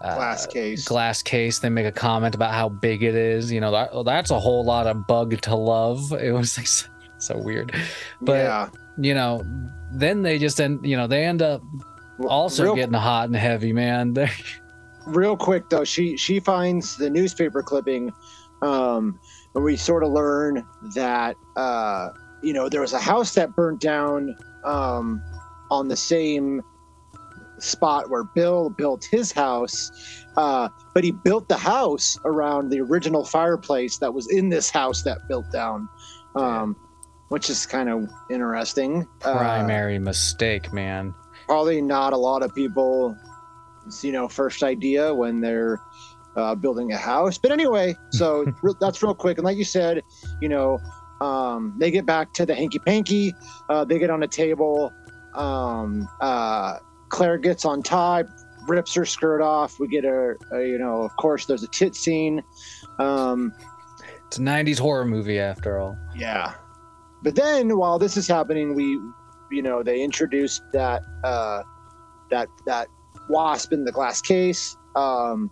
uh, Glass case. glass case. They make a comment about how big it is. You know, that, well, that's a whole lot of bug to love. It was like so, weird. But yeah. you know, then they just end. You know, they end up also real, getting hot and heavy, man. They- real quick though, she she finds the newspaper clipping, um, and we sort of learn that uh, you know there was a house that burnt down um, on the same spot where Bill built his house. Uh, but he built the house around the original fireplace that was in this house that built down, um, which is kind of interesting. Uh, primary mistake, man. probably not a lot of people you know first idea when they're uh, building a house but anyway so that's real quick and like you said you know um, they get back to the hanky panky uh, they get on a table um, uh, claire gets on top rips her skirt off we get a, a you know of course there's a tit scene um, It's a '90s horror movie after all. yeah. But then while this is happening, we, you know, they introduced that uh, that that wasp in the glass case. Um,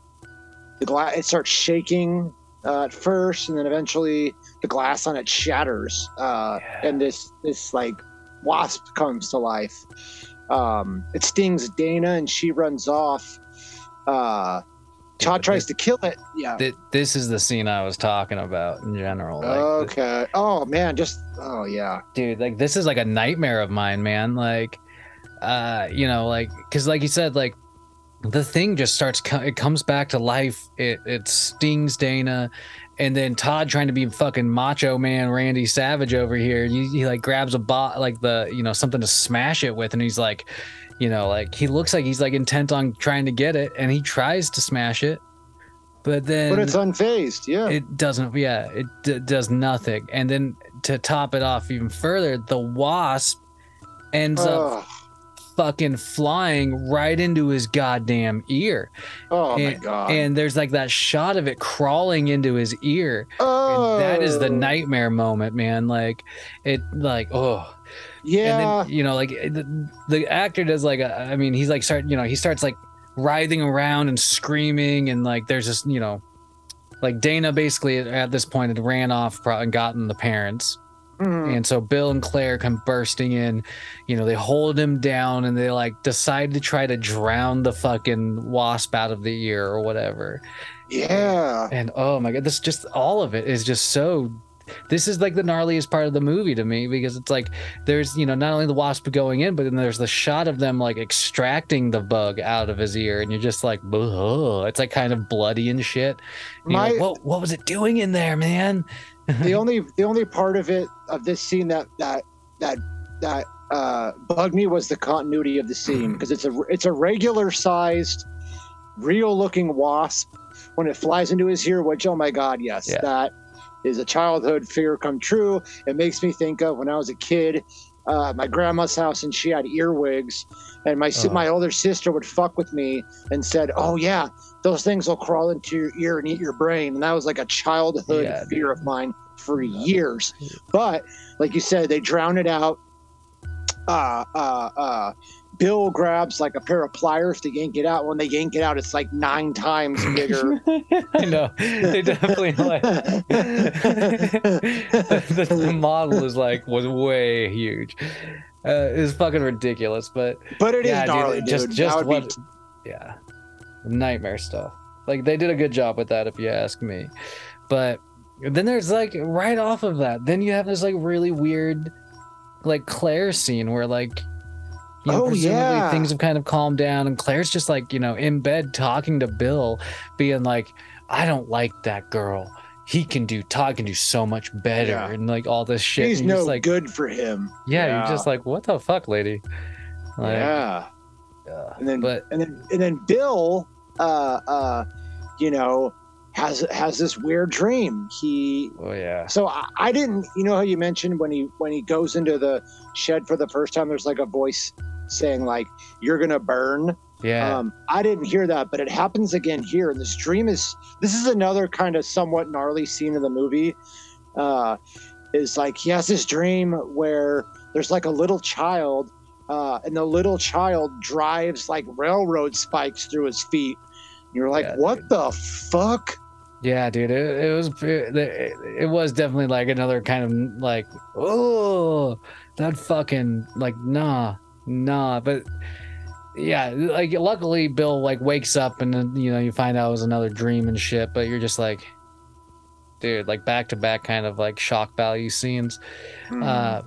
the glass it starts shaking uh, at first, and then eventually the glass on it shatters, uh, Yeah. and this this like wasp comes to life. Um, it stings Dana, and she runs off. Uh, Todd tries to kill it. Yeah. Th- this is the scene I was talking about in general. Like, okay. Oh man, just oh yeah. dude like this is like a nightmare of mine man like uh you know like because like you said like the thing just starts co- it comes back to life it it stings dana and then todd trying to be fucking macho man randy savage over here he, he like grabs a bot like the you know something to smash it with and he's like you know like he looks like he's like intent on trying to get it and he tries to smash it but then But it's unfazed. Yeah. it doesn't yeah it d- does nothing and then to top it off even further the wasp ends up oh, fucking flying right into his goddamn ear oh my and, god. and there's like that shot of it crawling into his ear oh, and that is the oh. nightmare moment man like it like oh Yeah. and then you know like the, the actor does like a, i mean he's like start you know he starts like writhing around and screaming and like there's this you know like dana basically at this point had ran off and gotten the parents Mhm. and so bill and claire come bursting in you know they hold him down and they like decide to try to drown the fucking wasp out of the ear or whatever yeah. and oh my god this just all of it is just so this is like the gnarliest part of the movie to me because it's like there's you know not only the wasp going in but then there's the shot of them like extracting the bug out of his ear and you're just like "Ugh." it's like kind of bloody and shit and My- like, what, what was it doing in there man the only the only part of it of this scene that that that that uh bugged me was the continuity of the scene because it's a it's a regular sized real looking wasp when it flies into his ear which oh my god yes Yeah. that is a childhood fear come true. It makes me think of when i was a kid uh, my grandma's house and she had earwigs and my Oh. my older sister would fuck with me and said oh yeah those things will crawl into your ear and eat your brain. And that was like a childhood Yeah, fear of mine for years. But like you said they drown it out. Uh uh uh bill grabs like a pair of pliers to yank it out. When they yank it out it's like nine times bigger. I know. They definitely like the, the model is like was way huge. Uh it's fucking ridiculous but but it is Yeah, dude, gnarly, dude. just- That just what- be yeah. Nightmare stuff. Like they did a good job with that if you ask me. But then there's like right off of that, then you have this like really weird, like Claire scene where like, you know, Oh, presumably yeah. things have kind of calmed down, and Claire's just like you know in bed talking to Bill, being like, "I don't like that girl. He can do Todd can do so much better," Yeah. and like all this shit. He's no just like, good for him. yeah, Yeah. you're just like, what the fuck, lady? Like, yeah. uh, And then but and then and then Bill, uh, uh, you know, has has this weird dream. He oh yeah, so I, I didn't, you know how you mentioned when he when he goes into the shed for the first time, there's like a voice saying like you're gonna burn. yeah, Um, I didn't hear that, but it happens again here. And this dream is this is another kind of somewhat gnarly scene in the movie. Uh, is like he has this dream where there's like a little child, uh, and the little child drives like railroad spikes through his feet. And you're like, Yeah, what dude. the fuck? yeah, dude. It, it was it, it was definitely like another kind of like oh that fucking like nah nah, but. Yeah, like luckily Bill like wakes up and then you know you find out it was another dream and shit, but you're just like, dude, like back to back kind of like shock value scenes. Uh,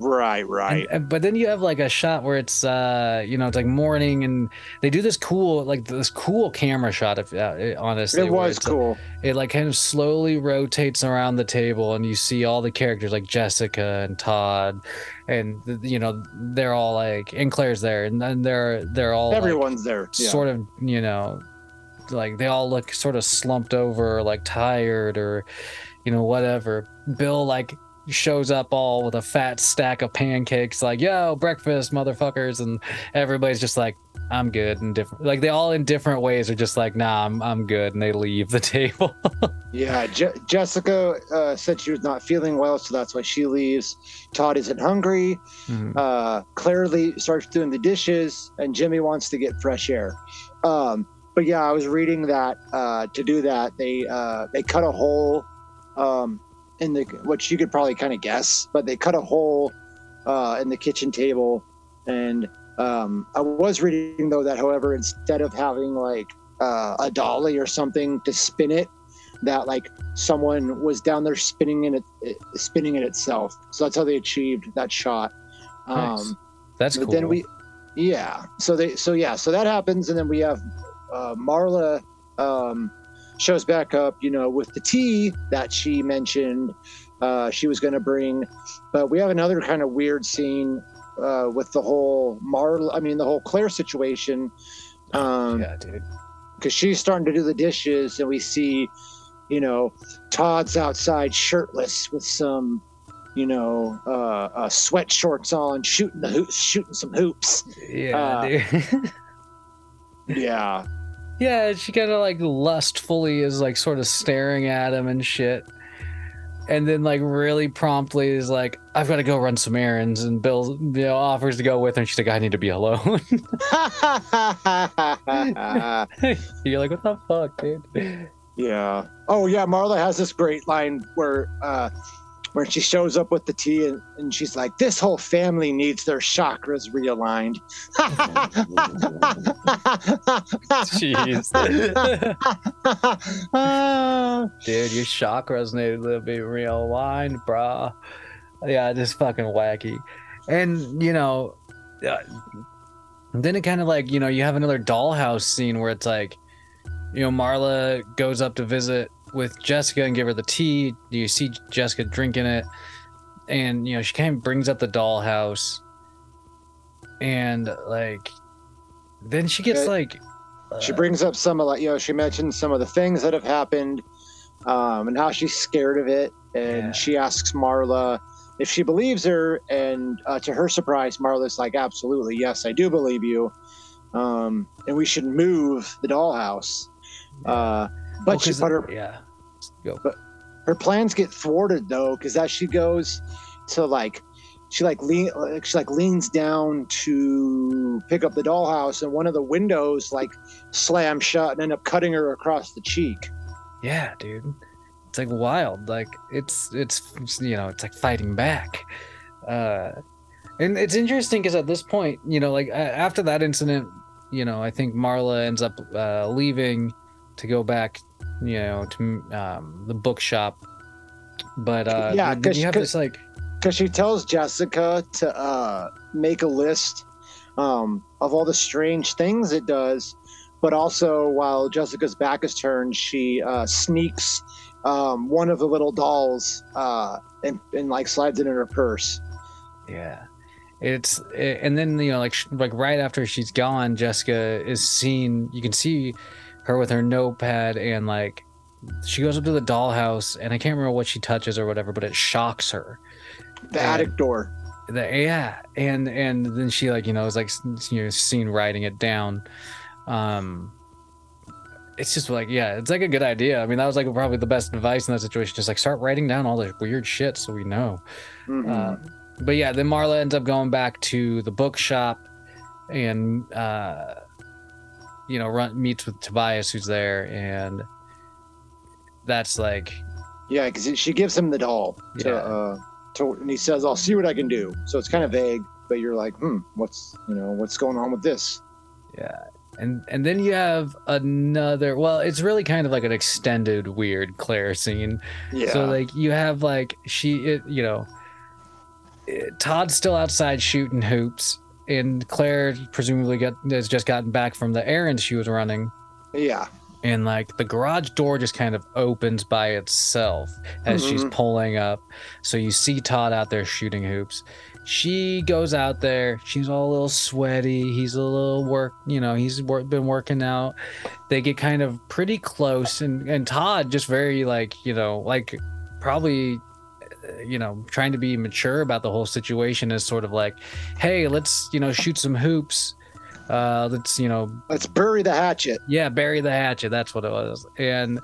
right, right. and- but then you have like a shot where it's uh you know it's like morning and they do this cool like this cool camera shot if uh, it- honestly it was uh, cool. it like kind of slowly rotates around the table and you see all the characters like Jessica and Todd and you know they're all like and Claire's there and then they're they're all like, Everyone's there. Yeah. sort of you know like they all look sort of slumped over like tired or you know whatever bill like shows up all with a fat stack of pancakes like yo breakfast motherfuckers and everybody's just like i'm good and different like they all in different ways are just like nah i'm, I'm good and they leave the table Yeah, Je- Jessica uh, said she was not feeling well, so that's why she leaves. Todd isn't hungry. Mhm. Uh, Claire Lee starts doing the dishes, and Jimmy wants to get fresh air. Um, but yeah, I was reading that uh, to do that, they uh, they cut a hole um, in the which you could probably kind of guess, but they cut a hole uh, in the kitchen table. And um, I was reading though that, however, instead of having like uh, a dolly or something to spin it, that like someone was down there spinning in it, it spinning it itself. So that's how they achieved that shot. Nice. Um, that's but cool then we, yeah. So they, so yeah, so that happens, and then we have uh, Marla um, shows back up, you know, with the tea that she mentioned uh, she was going to bring, but we have another kind of weird scene uh, with the whole Marla. I mean, the whole Claire situation. Um, yeah dude because she's starting to do the dishes and we see you know todd's outside shirtless with some you know uh, uh sweat shorts on shooting the hoops shooting some hoops yeah uh, dude yeah Yeah, she kind of like lustfully is like sort of staring at him and shit. And then like really promptly is like, I've got to go run some errands. And Bill, you know, offers to go with her. And she's like, I need to be alone. You're like, what the fuck, dude? yeah oh yeah marla has this great line where uh where she shows up with the tea and, and she's like this whole family needs their chakras realigned Jeez. dude, your chakras need to be realigned, brah. Yeah, just fucking wacky. And, you know, uh, then it kind of like, you know, you have another dollhouse scene where it's like, you know, Marla goes up to visit with Jessica and give her the tea. Do you see Jessica drinking it. And, you know, she kind of brings up the dollhouse. And, like, then she gets like. she uh, brings up some of like you know she mentions some of the things that have happened um, and how she's scared of it and Yeah. she asks marla if she believes her and uh, to her surprise marla's like absolutely yes i do believe you um, and we should move the dollhouse uh, but oh, she but her, yeah. Go. her plans get thwarted though because as she goes to like she like lean like, she like leans down to pick up the dollhouse and one of the windows like slams shut and end up cutting her across the cheek Yeah, dude. It's like wild. Like it's it's you know, it's like fighting back. Uh and it's interesting because at this point, you know, like after that incident, you know, I think Marla ends up uh, leaving to go back, you know, to um, the bookshop But uh, Yeah, 'cause- you have 'cause- this like because she tells Jessica to uh, make a list um, of all the strange things it does, but also while Jessica's back is turned, she uh, sneaks um, one of the little dolls uh, and, and like slides it in her purse. Yeah. It's and then you know like sh- like right after she's gone, Jessica is seen. You can see her with her notepad and like she goes up to the dollhouse and I can't remember what she touches or whatever, but it shocks her. The Yeah. attic door. The, yeah, and and then she like you know is like you know seen writing it down. Um, it's just like yeah, it's like a good idea. I mean that was like probably the best advice in that situation. Just like start writing down all the weird shit so we know. Mhm. Uh, but yeah, then Marla ends up going back to the bookshop and uh, you know run, meets with Tobias who's there and that's like yeah, because she gives him the doll to, Yeah. uh, to, and he says, "I'll see what I can do." So it's kind of vague, but you're like, "Hmm, what's you know what's going on with this?" yeah and and then you have another well it's really kind of like an extended weird Claire scene Yeah. So like you have like she, it, you know, it- Todd's still outside shooting hoops, and Claire presumably got has just gotten back from the errands she was running, yeah. and like the garage door just kind of opens by itself as she's Mhm. pulling up. So you see Todd out there shooting hoops. She goes out there. She's all a little sweaty. He's a little work, you know. He's wor- been working out. They get kind of pretty close, and and Todd just very like you know like probably you know trying to be mature about the whole situation is sort of like, hey, let's you know shoot some hoops. Uh, let's you know Let's bury the hatchet. yeah, bury the hatchet. That's what it was. And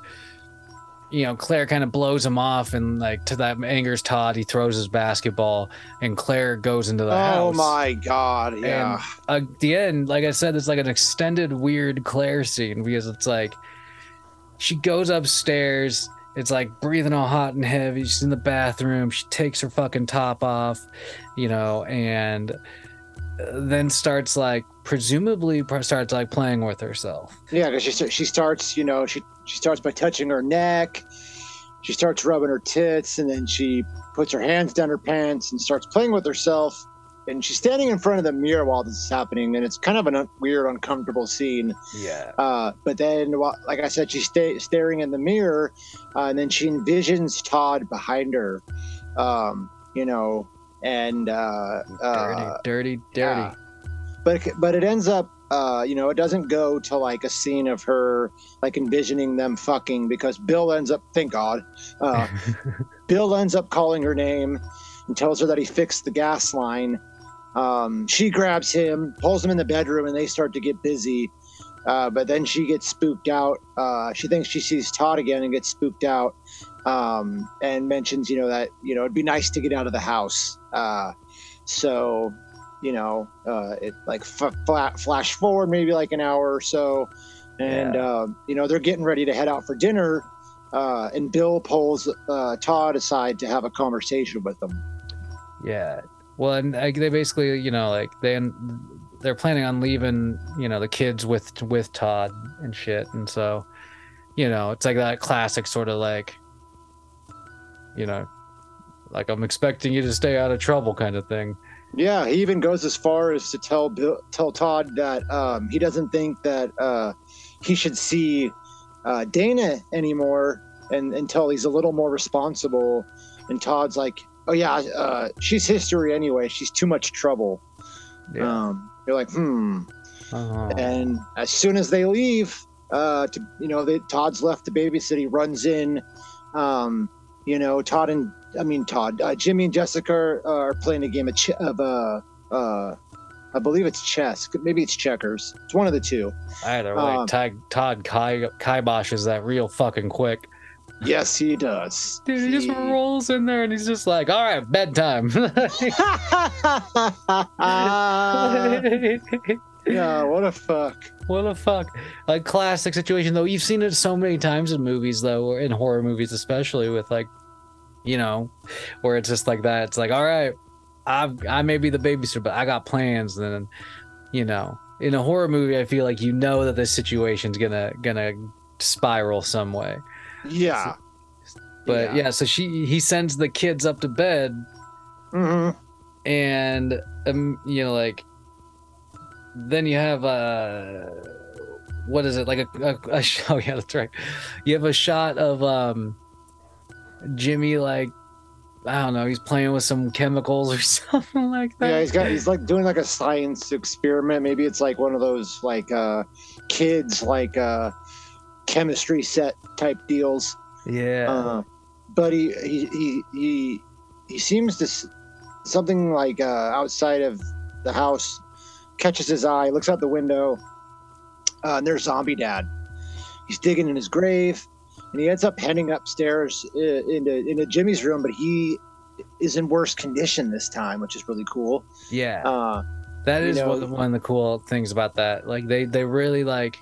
you know, Claire kind of blows him off, and like to that angers Todd. He throws his basketball, and Claire goes into the house. Oh my god! Yeah. And at the end, like I said, it's like an extended weird Claire scene because it's like she goes upstairs. It's like breathing all hot and heavy. She's in the bathroom. She takes her fucking top off, you know, and uh, then starts like presumably starts like playing with herself. Yeah, because she she starts, you know, she she starts by touching her neck. She starts rubbing her tits, and then she puts her hands down her pants and starts playing with herself. And she's standing in front of the mirror while this is happening, and it's kind of a un- weird, uncomfortable scene. Yeah. Uh, but then, wha- like I said, she's sta- staring in the mirror, uh, and then she envisions Todd behind her. Um, you know, and uh, Dirty, uh, dirty, dirty. yeah. but it- but it ends up uh you know it doesn't go to like a scene of her like envisioning them fucking because bill ends up thank god uh bill ends up calling her name and tells her that he fixed the gas line um she grabs him pulls him in the bedroom and they start to get busy uh, but then she gets spooked out. Uh, she thinks she sees Todd again and gets spooked out, um, and mentions, you know, that you know it'd be nice to get out of the house. Uh, so, you know, uh, it like f- flat flash forward maybe like an hour or so, and uh, you know they're getting ready to head out for dinner, uh, and Bill pulls uh, Todd aside to have a conversation with them. Yeah. Well, and like, they basically, you know, like they they're planning on leaving, you know, the kids with with Todd and shit, and so, you know, it's like that classic sort of like, you know, like I'm expecting you to stay out of trouble kind of thing. Yeah, he even goes as far as to tell Bill, tell Todd that um, he doesn't think that uh, he should see uh, Dana anymore, and until he's a little more responsible. And Todd's like, "Oh yeah, uh, she's history anyway. She's too much trouble." Um, you're like, "Hmm." Oh. And as soon as they leave, uh, to you know, they, Todd's left to babysit. He runs in. Um, you know, Todd and I mean Todd, uh, Jimmy and Jessica are, are playing a game of ch- of uh, uh, I believe it's chess. Maybe it's checkers. It's one of the two. Either way, um, Todd, Todd Kai, Kiboshes that real fucking quick. Yes, he does. Dude, he just rolls in there and he's just like, all right, bedtime. yeah, what a fuck. What a fuck? Like classic situation though. You've seen it so many times in movies though, or in horror movies especially with like, you know, where it's just like that. It's like, all right, I I may be the babysitter, but I got plans. And then, you know, in a horror movie, I feel like you know that this situation's gonna gonna spiral some way. Yeah. But yeah. so she he sends the kids up to bed, hmm and um, you know, like then you have uh what is it like a, a, a sh- oh yeah that's right you have a shot of um jimmy like i don't know he's playing with some chemicals or something like that Yeah, he's got he's like doing like a science experiment. Maybe it's like one of those like uh kids like uh chemistry set type deals. yeah Uh, but he he he he, he seems to something like uh, outside of the house catches his eye. Looks out the window, uh, and there's Zombie Dad. He's digging in his grave, and he ends up heading upstairs uh, into into Jimmy's room. But he is in worse condition this time, which is really cool. yeah Uh, that is know- one, of the cool things about that like they they really like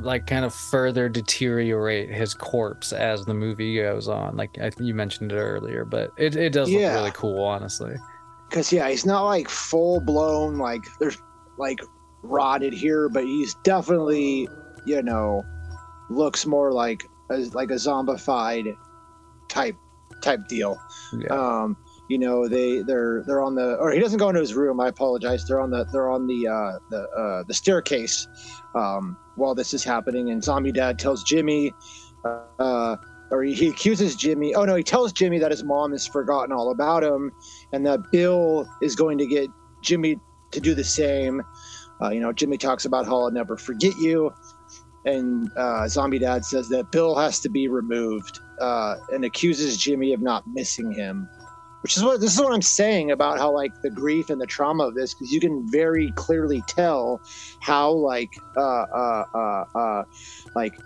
like kind of further deteriorate his corpse as the movie goes on like I think you mentioned it earlier but it, it does look really cool honestly Cause yeah, he's not like full blown like there's like rotted here, but he's definitely you know looks more like a, like a zombified type type deal. yeah Um, you know they they're they're on the or he doesn't go into his room. I apologize. They're on the they're on the uh, the uh, the staircase um, while this is happening, and Zombie Dad tells Jimmy. Uh, or he, accuses Jimmy. Oh no, he tells Jimmy that his mom has forgotten all about him, and that Bill is going to get Jimmy to do the same. Uh, you know, Jimmy talks about how I'll never forget you, and uh, Zombie Dad says that Bill has to be removed, uh, and accuses Jimmy of not missing him. Which is what this is what I'm saying about how like the grief and the trauma of this, because you can very clearly tell how like uh uh uh, uh like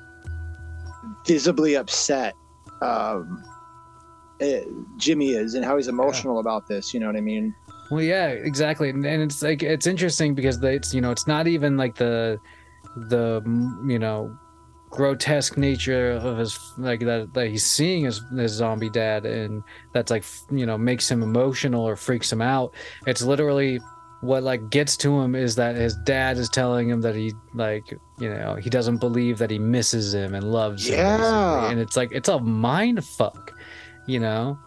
visibly upset um, eh, Jimmy is and how he's emotional about this. You know what I mean? Well, yeah, exactly, and, and it's like it's interesting because they, it's you know it's not even like the the you know grotesque nature of his like that that he's seeing his, his zombie dad and that's like you know makes him emotional or freaks him out. It's literally what like gets to him is that his dad is telling him that he like you know he doesn't believe that he misses him and loves him basically. and it's like it's a mind fuck you know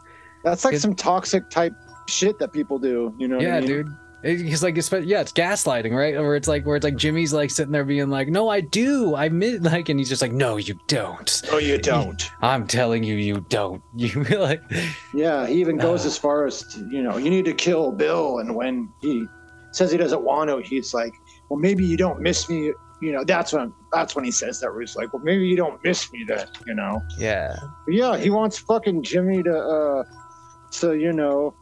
That's like It- some toxic type shit that people do. You know? What yeah, I mean? dude. It- He's like, it's, yeah, it's gaslighting, right? Where it's like, where it's like Jimmy's like sitting there being like, "No, I do, I miss," like, and he's just like, "No, you don't. Oh, you don't. I'm telling you, you don't." You like, Yeah, he even goes Ah. as far as to, you know, you need to kill Bill, and when he says he doesn't want to, he's like, well, maybe you don't miss me. You know, that's when that's when he says that. Where he's like, well, maybe you don't miss me then. You know. yeah, But yeah, he wants fucking Jimmy to, uh, to you know,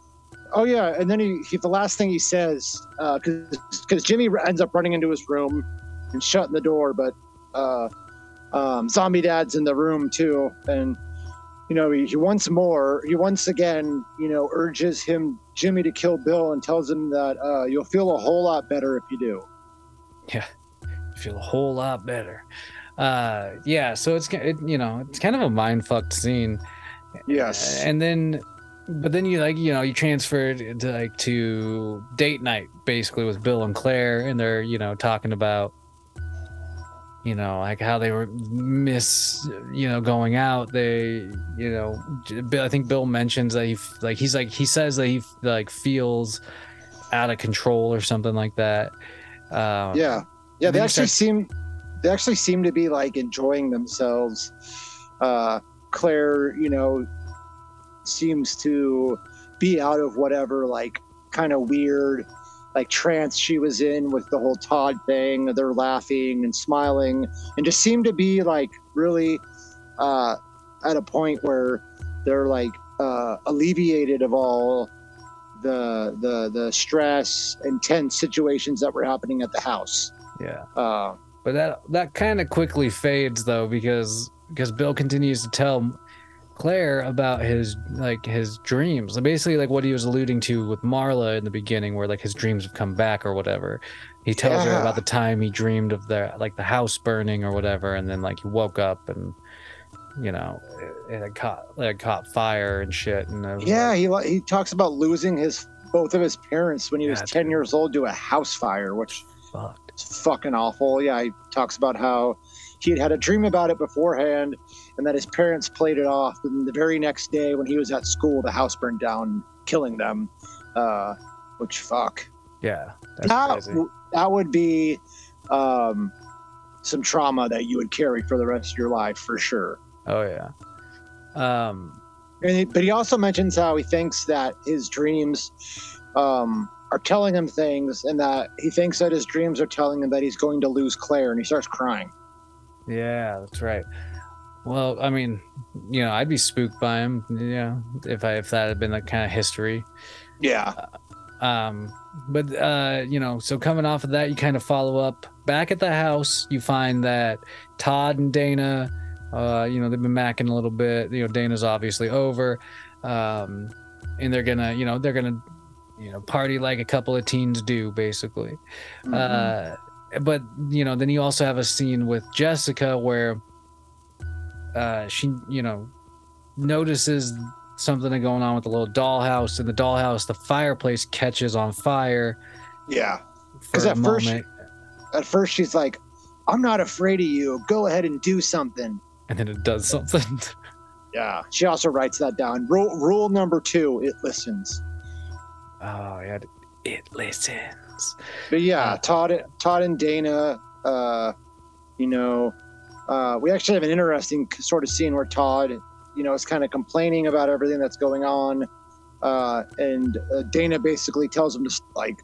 oh yeah, and then he, he the last thing he says, because because Jimmy ends up running into his room and shutting the door, but uh, um, Zombie Dad's in the room too, and you know he, he once more he once again you know urges him Jimmy to kill Bill and tells him that uh, you'll feel a whole lot better if you do. Yeah, feel a whole lot better. Uh, yeah. So it's it, you know, it's kind of a mind fucked scene. Yes. and then but then you like you know you transferred to like to date night basically with bill and claire and they're you know talking about you know like how they were miss you know going out. They you know Bill- i think bill mentions that he like he's like he says that he like feels out of control or something like that. Um, yeah. Yeah they actually start- seem they actually seem to be like enjoying themselves. Uh claire you know seems to be out of whatever like kind of weird like trance she was in with the whole todd thing they're laughing and smiling and just seem to be like really uh at a point where they're like uh alleviated of all the the the stress and tense situations that were happening at the house. Yeah. Uh But that that kind of quickly fades though because because Bill continues to tell Claire about his like his dreams. Basically like what he was alluding to with Marla in the beginning where like his dreams have come back or whatever. He tells her about the time he dreamed of the like the house burning or whatever and then like he woke up and you know it, it had caught it caught fire and shit and Yeah, like- he he talks about losing his both of his parents when he was ten dude. years old to a house fire, which fucked. is fucking awful. Yeah, he talks about how he had had a dream about it beforehand, and that his parents played it off. And the very next day, when he was at school, the house burned down, killing them. Uh, which fuck. Yeah, that's that, crazy. w- that would be um, some trauma that you would carry for the rest of your life for sure. Oh yeah. Um. And he, but he also mentions how he thinks that his dreams um, are telling him things, and that he thinks that his dreams are telling him that he's going to lose Claire, and he starts crying. Yeah, that's right. Well, I mean, you know, I'd be spooked by him. Yeah, if I if that had been the kind of history. Yeah, Um, but uh, you know, so coming off of that, you kind of follow up back at the house. You find that Todd and Dana, uh, you know, they've been macking a little bit. You know, Dana's obviously over, um, and they're gonna, you know, they're gonna, you know, party like a couple of teens do, basically. Mm-hmm. Uh, but you know, then you also have a scene with Jessica where uh, she, you know, notices something going on with the little dollhouse. In the dollhouse, the fireplace catches on fire. yeah. Because at first- moment, At first, she's like, "I'm not afraid of you. Go ahead and do something." and then it does something. Yeah. She also writes that down. Rule rule number two: it listens. oh yeah, it listens. But yeah, Uh, Todd, Todd and Dana, uh, you know, uh, we actually have an interesting sort of scene where Todd, you know, is kind of complaining about everything that's going on, uh, and uh, Dana basically tells him to like,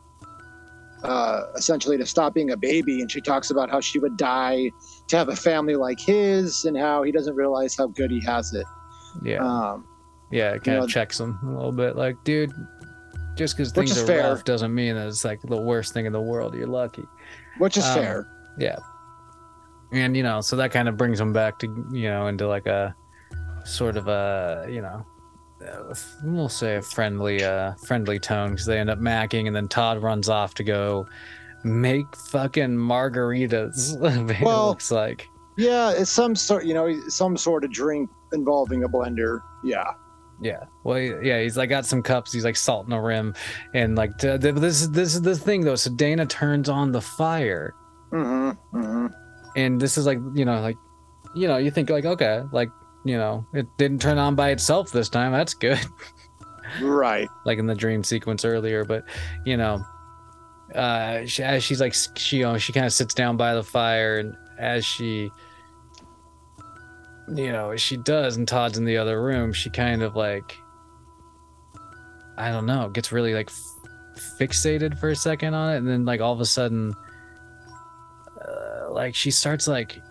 uh, essentially to stop being a baby, and she talks about how she would die to have a family like his, and how he doesn't realize how good he has it. Yeah, Um, yeah, it kind know, of checks him a little bit. Like, dude, just because things are fair. rough doesn't mean that it's like the worst thing in the world. You're lucky. which is Um, fair. And you know so that kind of brings them back to you know into like a sort of a you know uh, we'll say a friendly uh friendly tone because they end up macking and then todd runs off to go make fucking margaritas it Well- looks like Yeah, it's some sort, you know, some sort of drink involving a blender. Yeah. yeah well yeah he's like got some cups he's like salting the rim and like this is this is the thing though so dana turns on the fire Mm-hmm. Mm-hmm. And this is like you know like you know you think like okay like you know it didn't turn on by itself this time that's good Right. like in the dream sequence earlier but you know uh she, as she's like she you know she kind of sits down by the fire and as she you know she does and todd's in the other room she kind of like i don't know gets really like f- fixated for a second on it and then like all of a sudden like she starts like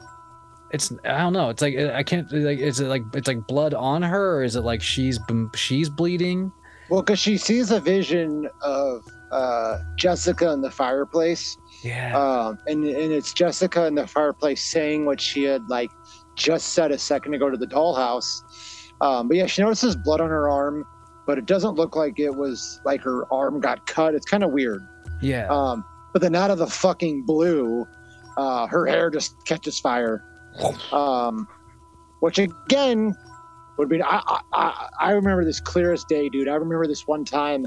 it's i don't know it's like i can't like is it like it's like blood on her or is it like she's she's bleeding Well, because she sees a vision of uh, Jessica in the fireplace, yeah um, and and it's Jessica in the fireplace saying what she had like just said a second ago to the dollhouse. Um, but yeah, she notices blood on her arm, but it doesn't look like it was like her arm got cut. It's kind of weird. yeah Um, but then out of the fucking blue, uh, her hair just catches fire. Um, which again would be I, I I remember this clear as day, dude. I remember this one time.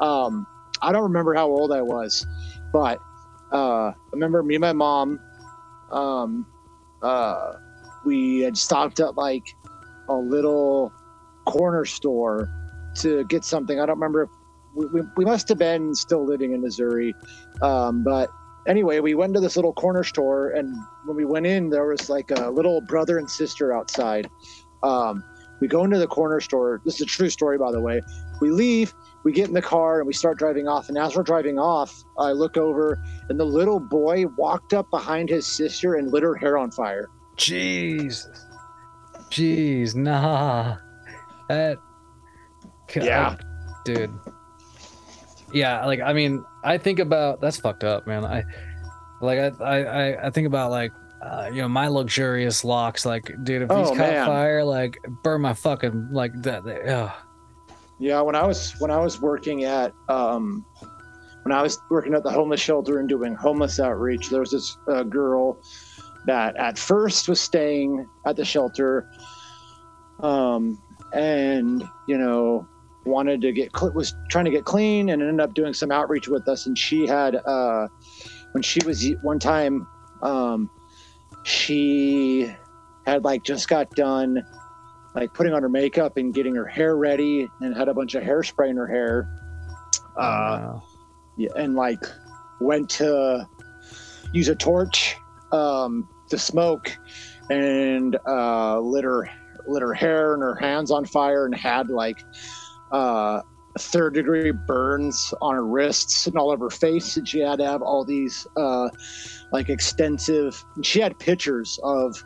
Um, I don't remember how old I was, but uh, I remember me and my mom. Um, uh, we had stopped at like a little corner store to get something. I don't remember if we, we, we must have been still living in Missouri. Um, but anyway, we went to this little corner store, and when we went in, there was like a little brother and sister outside. Um, we go into the corner store. This is a true story, by the way. We leave, we get in the car, and we start driving off. And as we're driving off, I look over, and the little boy walked up behind his sister and lit her hair on fire. jeez jeez nah that Yeah. dude yeah like i mean i think about that's fucked up man i like i i I- think about like uh, you know my luxurious locks like dude if these Oh, caught man. fire like burn my fucking like that ugh. Yeah, when I was when I was working at um, when I was working at the homeless shelter and doing homeless outreach, there was this uh, girl that at first was staying at the shelter, um, and you know wanted to get was trying to get clean and ended up doing some outreach with us. And she had uh, when she was one time, um, she had like just got done like putting on her makeup and getting her hair ready and had a bunch of hairspray in her hair. Uh, Wow. yeah, and like went to use a torch um, to smoke and uh, lit her lit her hair and her hands on fire and had like uh, third degree burns on her wrists and all over her face and she had to have all these uh, like extensive she had pictures of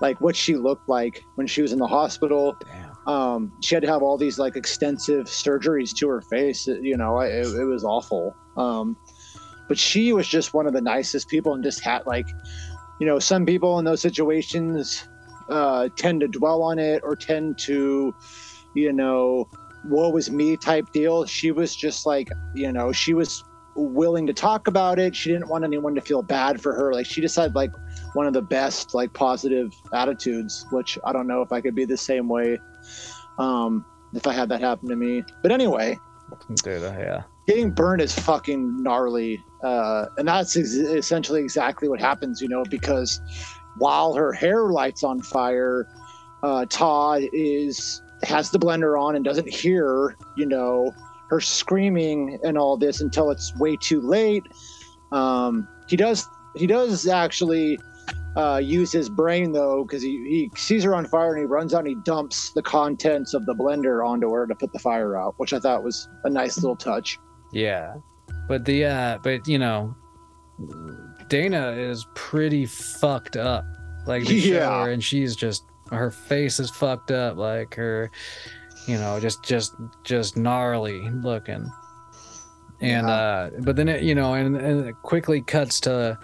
like what she looked like when she was in the hospital um, she had to have all these like extensive surgeries to her face. You know, it, it was awful. Um, but she was just one of the nicest people and just had like, you know, some people in those situations uh, tend to dwell on it or tend to, you know, woe was me type deal. She was just like, you know, she was willing to talk about it. She didn't want anyone to feel bad for her. Like she just had like one of the best like positive attitudes, which I don't know if I could be the same way um, if I had that happen to me. But anyway, Dude, yeah. getting burned is fucking gnarly, uh, and that's ex- essentially exactly what happens, you know, because while her hair lights on fire, uh, Todd is has the blender on and doesn't hear, you know, her screaming and all this until it's way too late. Um, he does he does actually uh, use his brain though because he, he sees her on fire and he runs out and he dumps the contents of the blender onto her to put the fire out, which I thought was a nice little touch. Yeah. But the uh but you know Dana is pretty fucked up. Like Yeah. and she's just her face is fucked up, like her you know, just just just gnarly looking. And Yeah. uh but then it you know and, and it quickly cuts to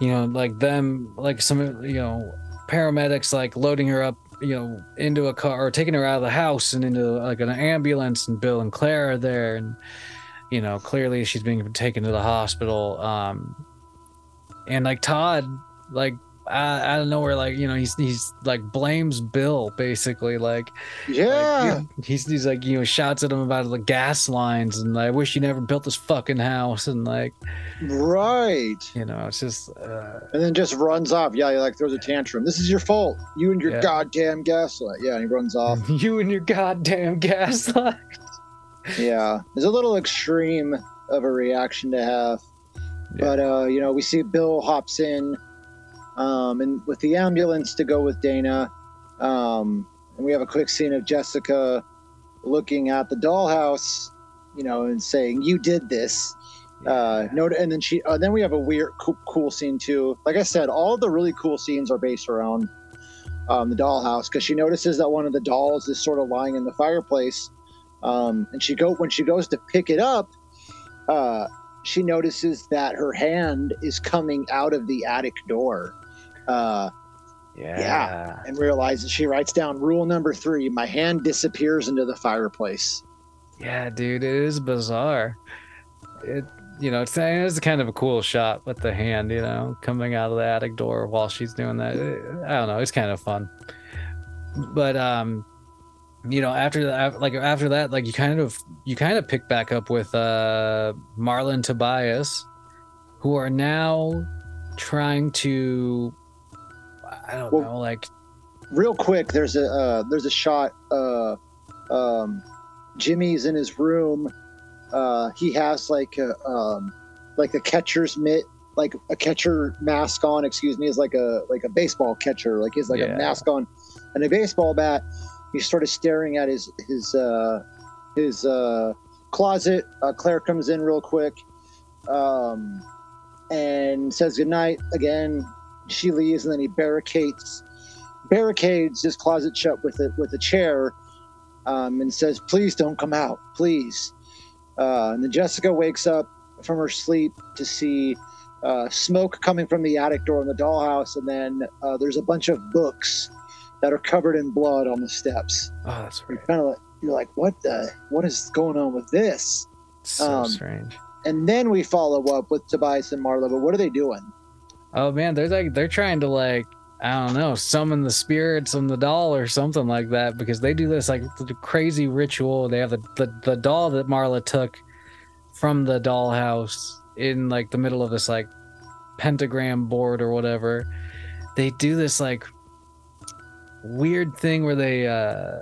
you know like them like some you know paramedics like loading her up you know into a car or taking her out of the house and into like an ambulance and bill and claire are there and you know clearly she's being taken to the hospital um and like todd like out, of nowhere like you know he's he's like blames bill basically like Yeah. like, he's he's like you know shouts at him about the gas lines and I wish you never built this fucking house and like right. you know it's just uh, And then just runs off. Yeah, he like throws a tantrum. This is your fault. You and your Yeah. goddamn gaslight. Yeah, and he runs off. you and your goddamn gas line. yeah. It's a little extreme of a reaction to have. Yeah. But uh, you know, we see Bill hops in um and with the ambulance to go with Dana. Um and we have a quick scene of Jessica looking at the dollhouse, you know, and saying, You did this. uh note and then she uh, then we have a weird cool, cool scene too like i said all the really cool scenes are based around um, the dollhouse because she notices that one of the dolls is sort of lying in the fireplace um, and she go when she goes to pick it up uh, she notices that her hand is coming out of the attic door uh, yeah. and realizes she writes down rule number three my hand disappears into the fireplace Yeah, dude, it is bizarre. It, you know, it's, it's kind of a cool shot with the hand, you know, coming out of the attic door while she's doing that. It- I don't know, it's kind of fun. But um, you know, after that, like after that, like you kind of you kind of pick back up with uh Marlon Tobias, who are now trying to, I don't Well, know, like real quick there's a uh, there's a shot uh um jimmy's in his room uh he has like a um like a catcher's mitt like a catcher mask on excuse me is like a like a baseball catcher like he's like Yeah. a mask on and a baseball bat he's sort of staring at his his uh his uh closet uh, claire comes in real quick um and says goodnight again she leaves and then he barricades barricades his closet shut with a with a chair um, and says, "Please don't come out, please." Uh, and then Jessica wakes up from her sleep to see uh, smoke coming from the attic door in the dollhouse, and then uh, there's a bunch of books that are covered in blood on the steps. oh, that's You're kind of like, you're like, "What the? What is going on with this?" so um, strange. And then we follow up with Tobias and Marla. But what are they doing? Oh man, they're like they're trying to like I don't know summon the spirits on the doll or something like that because they do this like crazy ritual. They have the the, the doll that Marla took from the dollhouse in like the middle of this like pentagram board or whatever. they do this like weird thing where they uh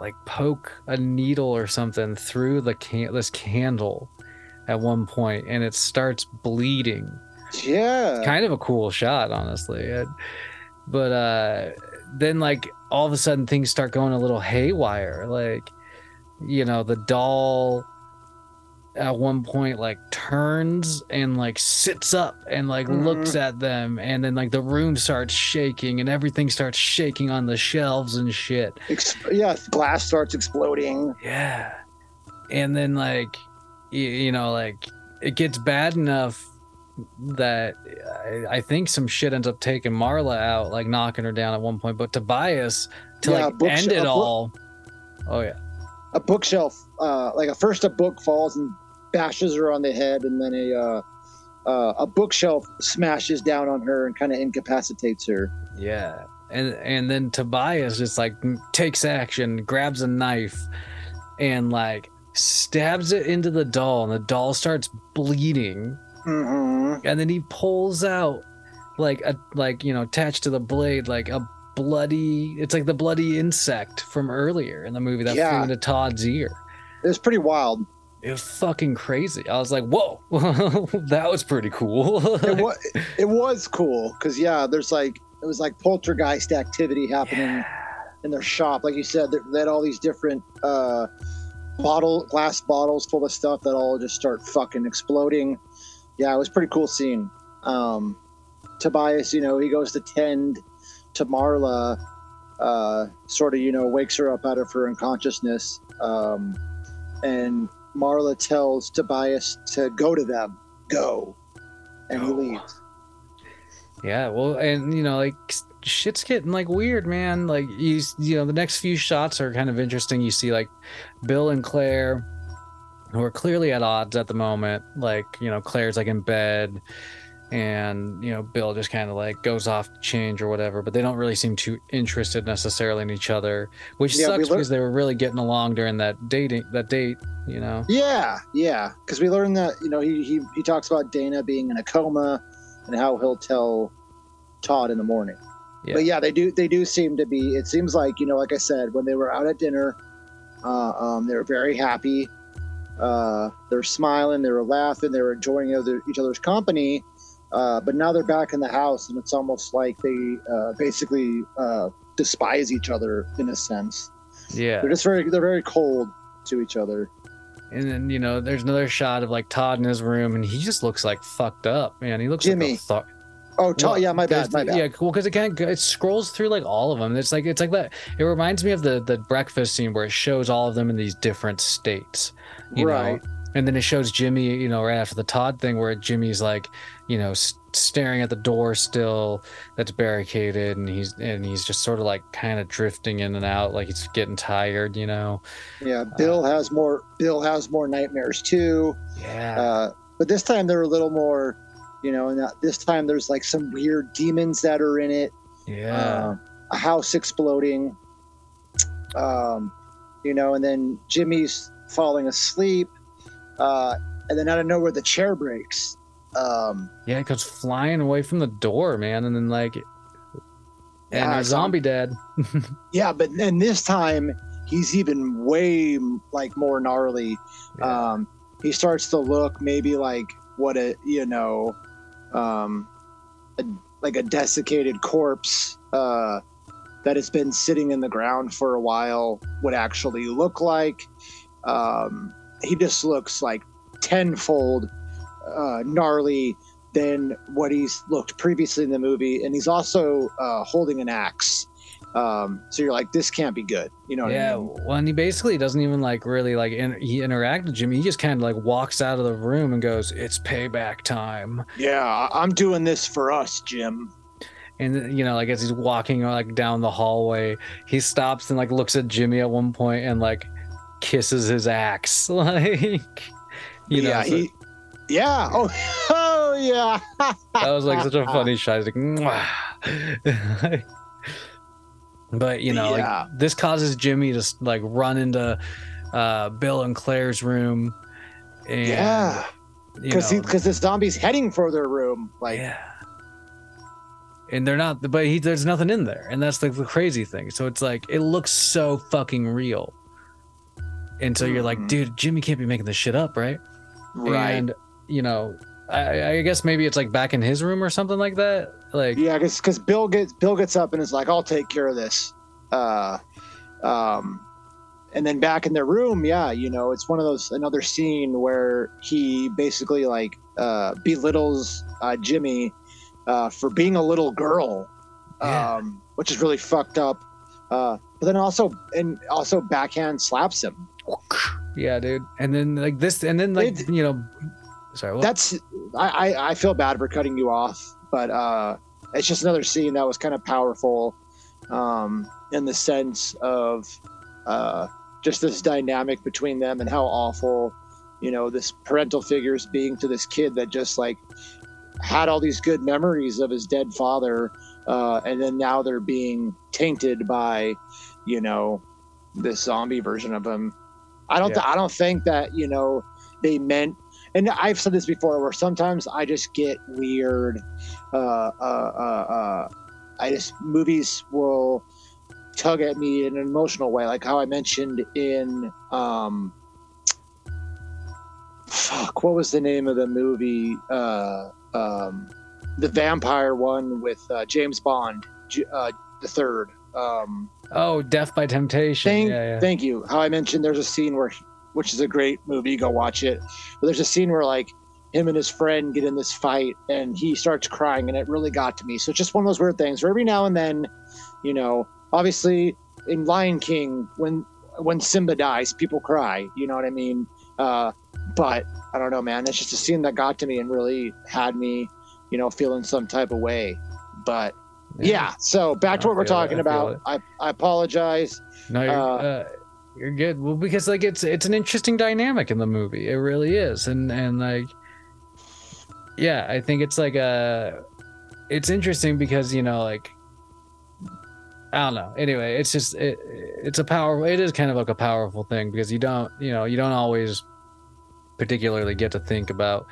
like poke a needle or something through the can this candle at one point and it starts bleeding Yeah. It's kind of a cool shot honestly It- but uh then like all of a sudden things start going a little haywire like you know the doll at one point like turns and like sits up and like looks at them and then like the room starts shaking and everything starts shaking on the shelves and shit Ex- yeah. Glass starts exploding. yeah. And then like you, you know like it gets bad enough that I, I think some shit ends up taking Marla out, like knocking her down at one point. But Tobias to Yeah, like end it book- all. Oh yeah. a bookshelf uh like a first a book falls and bashes her on the head and then a uh, uh a bookshelf smashes down on her and kind of incapacitates her Yeah. And and then Tobias just like takes action, grabs a knife, and like stabs it into the doll, and the doll starts bleeding. Hmm and then he pulls out like a like you know attached to the blade like a bloody it's like the bloody insect from earlier in the movie that Yeah. flew into Todd's ear. it was pretty wild It was fucking crazy. I was like, whoa, that was pretty cool. it was it was cool because yeah there's like it was like poltergeist activity happening in their shop like you said they they had all these different uh bottle glass bottles full of stuff that all just start fucking exploding yeah it was a pretty cool scene. Um tobias you know he goes to tend to marla uh sort of you know wakes her up out of her unconsciousness um and marla tells tobias to go to them. Go. And he leaves. Yeah, well, and you know, like shit's getting like weird, man. Like you, you know, the next few shots are kind of interesting. You see like Bill and Claire, who are clearly at odds at the moment. Like you know, Claire's like in bed, and you know, Bill just kind of like goes off to change or whatever. But they don't really seem too interested necessarily in each other, which Yeah, sucks because they were really getting along during that dating that date. You know. Yeah, yeah. Because we learned that you know he, he he talks about Dana being in a coma and how he'll tell Todd in the morning. Yeah. But yeah, they do they do seem to be. It seems like you know, like I said, when they were out at dinner, uh, um, they were very happy. Uh, they're smiling, they were laughing, they were enjoying other, each other's company. Uh, but now they're back in the house, and it's almost like they uh, basically uh, despise each other in a sense. Yeah. They're just very they're very cold to each other. And then you know, there's another shot of like Todd in his room, and he just looks like fucked up, man. He looks Jimmy. like a. Oh, Todd, Well, yeah, my bad, my bad. Yeah, cool. Because it kind of it scrolls through like all of them. It's like it's like that. It reminds me of the the breakfast scene where it shows all of them in these different states, you Right. know. And then it shows Jimmy, you know, right after the Todd thing, where Jimmy's like, you know, s- staring at the door still that's barricaded, and he's and he's just sort of like kind of drifting in and out, like he's getting tired, you know. Yeah, Bill has more. Bill has more nightmares too. Yeah. Uh, but this time they're a little more, you know. And this time there's like some weird demons that are in it. yeah. Uh, a house exploding. Um, you know, and then Jimmy's falling asleep. Uh, and then out of nowhere the chair breaks. Um, Yeah, it goes flying away from the door, man, and then like, and Yeah, a zombie dead. yeah, but then this time he's even way like more gnarly. Yeah. um, he starts to look maybe like what a you know um, a, like a desiccated corpse uh, that has been sitting in the ground for a while would actually look like um, he just looks like tenfold uh, gnarly than what he's looked previously in the movie and he's also uh, holding an axe um, so you're like this can't be good you know what yeah, I mean? well, and he basically doesn't even like really like in, he interact with Jimmy. He just kind of like walks out of the room and goes, "It's payback time." yeah I- i'm doing this for us jim And you know, like as he's walking like down the hallway, he stops and like looks at Jimmy at one point and like kisses his axe, like you know. yeah, so- he, yeah. Oh, oh, yeah. that was like such a funny shot. He's like, but you know, Yeah. like this causes Jimmy to like run into uh, Bill and Claire's room, and Yeah, because because the zombie's heading for their room. Like, yeah, and they're not but he there's nothing in there and that's like the crazy thing so it's like it looks so fucking real and so you're like Mhm. dude jimmy can't be making this shit up right Right. and you know I, I guess maybe it's like back in his room or something like that like yeah, because Bill gets Bill gets up and is like, "I'll take care of this." Uh, um, and then back in their room, yeah, you know, it's one of those another scene where he basically like uh, belittles uh, Jimmy uh, for being a little girl, Yeah. um, which is really fucked up. Uh, but then also and also backhand slaps him. Yeah dude and then like this and then like It- you know sorry what? That's I, I I feel bad for cutting you off, but uh, it's just another scene that was kind of powerful, um, in the sense of uh, just this dynamic between them and how awful, you know, this parental figures being to this kid that just like had all these good memories of his dead father, uh, and then now they're being tainted by, you know, this zombie version of him. I don't. Yeah. I don't think that you know they meant and I've said this before, where sometimes I just get weird. Uh, uh, uh, uh, I just movies will tug at me in an emotional way, like how I mentioned in um, fuck, what was the name of the movie? Uh, um, the vampire one with uh, James Bond, uh, the third. Um, oh Def by Temptation Thank, yeah yeah thank you. How I mentioned there's a scene where, which is a great movie, go watch it. But there's a scene where like him and his friend get in this fight, and he starts crying, and it really got to me. So it's just one of those weird things where every now and then, you know, obviously in Lion King when when Simba dies, people cry. You know what I mean? Uh, but I don't know, man. It's just a scene that got to me and really had me, you know, feeling some type of way. But yeah, so back to what we're feel it, talking I about. I, I apologize. No, you're, Uh, uh, you're good. Well, because like it's it's an interesting dynamic in the movie. It really is, and and like, yeah, I think it's like a, it's interesting because you know like, I don't know. Anyway, it's just it, it's a powerful. It is kind of like a powerful thing because you don't you know you don't always particularly get to think about,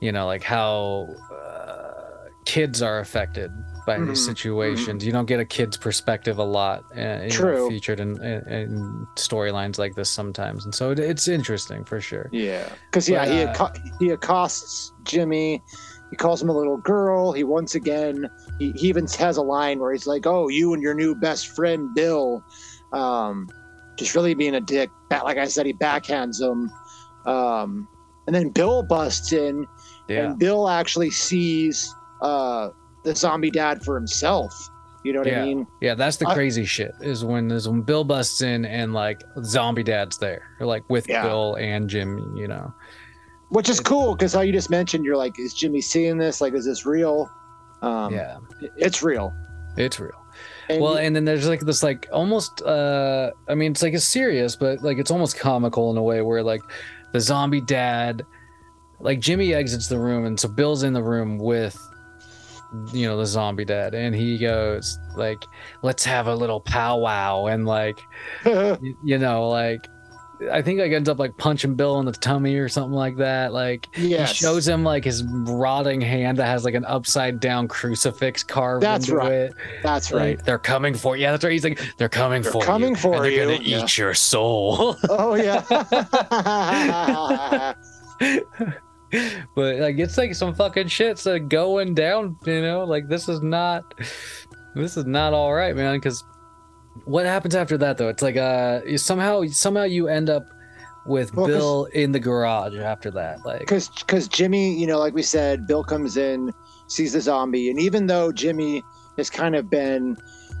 you know, like how uh, kids are affected by these Mhm, situations. You don't get a kid's perspective a lot, uh, you know, featured in, in, in storylines like this sometimes, and so it, it's interesting for sure. Yeah, because yeah, he uh, acco- he accosts Jimmy. He calls him a little girl. He once again he, he even has a line where he's like, "Oh, you and your new best friend Bill," um, just really being a dick. Like I said, he backhands him, um, and then Bill busts in, Yeah, and Bill actually sees uh, the zombie dad for himself. You know what Yeah. I mean? yeah, that's the I- crazy shit. Is when is when Bill busts in and like zombie dad's there, or like with Yeah. Bill and Jimmy. You know, Which is cool because how you just mentioned, you're like, is Jimmy seeing this? Like, is this real? Um, yeah, it's real. it's real. And well and then there's like this like almost uh i mean it's like it's serious but like it's almost comical in a way where like the zombie dad like jimmy exits the room and so bill's in the room with you know the zombie dad and he goes like let's have a little powwow and like y- you know like i think like ends up like punching bill in the tummy or something like that like yes. he shows him like his rotting hand that has like an upside down crucifix carved That's into right. it That's right. like, right. they're coming for you. Yeah, that's right. He's like, they're coming. They're for coming you. for and they're you. gonna Yeah. eat your soul. Oh yeah. but like, it's like some fucking shit's uh, going down. You know, like this is not, this is not all right, man. Because what happens after that though? It's like uh, somehow somehow you end up with Well, Bill in the garage after that. Like, Because because Jimmy, you know, like we said, Bill comes in, sees the zombie, and even though Jimmy has kind of been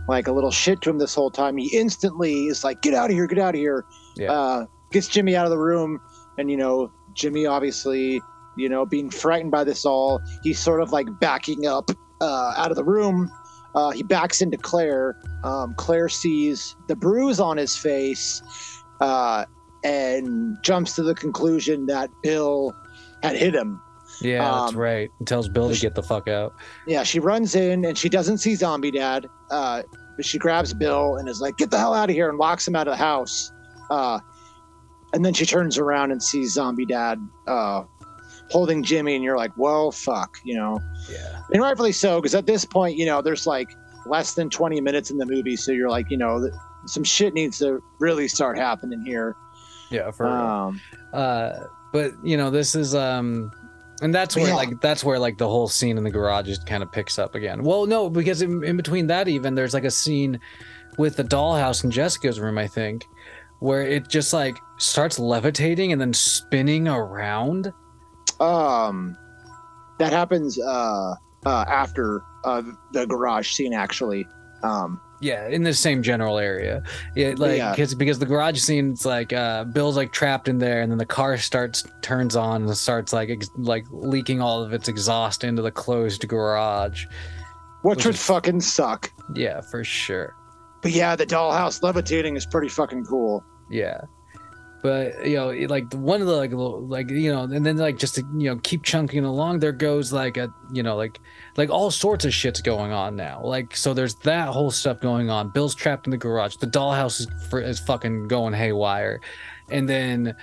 like a little shit to him this whole time, he instantly is like, "Get out of here! Get out of here!" Yeah. Uh, gets Jimmy out of the room, and you know, Jimmy obviously, you know, being frightened by this all, he's sort of like backing up uh, out of the room. Uh, he backs into Claire. Um, Claire sees the bruise on his face uh, and jumps to the conclusion that Bill had hit him. yeah, that's um, right. And tells Bill to get the fuck out. Yeah, she runs in and she doesn't see Zombie Dad, uh, but she grabs Bill and is like, "Get the hell out of here!" and locks him out of the house. Uh, and then she turns around and sees Zombie Dad uh, holding Jimmy, and you're like, well, fuck, you know, Yeah. and rightfully so, because at this point, you know, there's like less than 20 minutes in the movie, so you're like, you know, some shit needs to really start happening here. Yeah, for real. Um, uh but you know this is um and that's where yeah. like that's where like the whole scene in the garage just kind of picks up again well no because in, in between that even there's like a scene with the dollhouse in jessica's room i think where it just like starts levitating and then spinning around um, that happens uh, uh, after uh, the garage scene, actually. Um, yeah in the same general area yeah like Yeah. because because the garage scene, it's like uh bill's like trapped in there and then the car starts turns on and starts like ex- like leaking all of its exhaust into the closed garage which Which would is- fucking suck. yeah for sure But yeah, the dollhouse levitating is pretty fucking cool. Yeah. But you know, it- like one of the like little- like you know, and then like just to you know keep chunking along, there goes like a you know like like all sorts of shit's going on now. Like so, there's that whole stuff going on. Bill's trapped in the garage. The dollhouse is for, is fucking going haywire, and then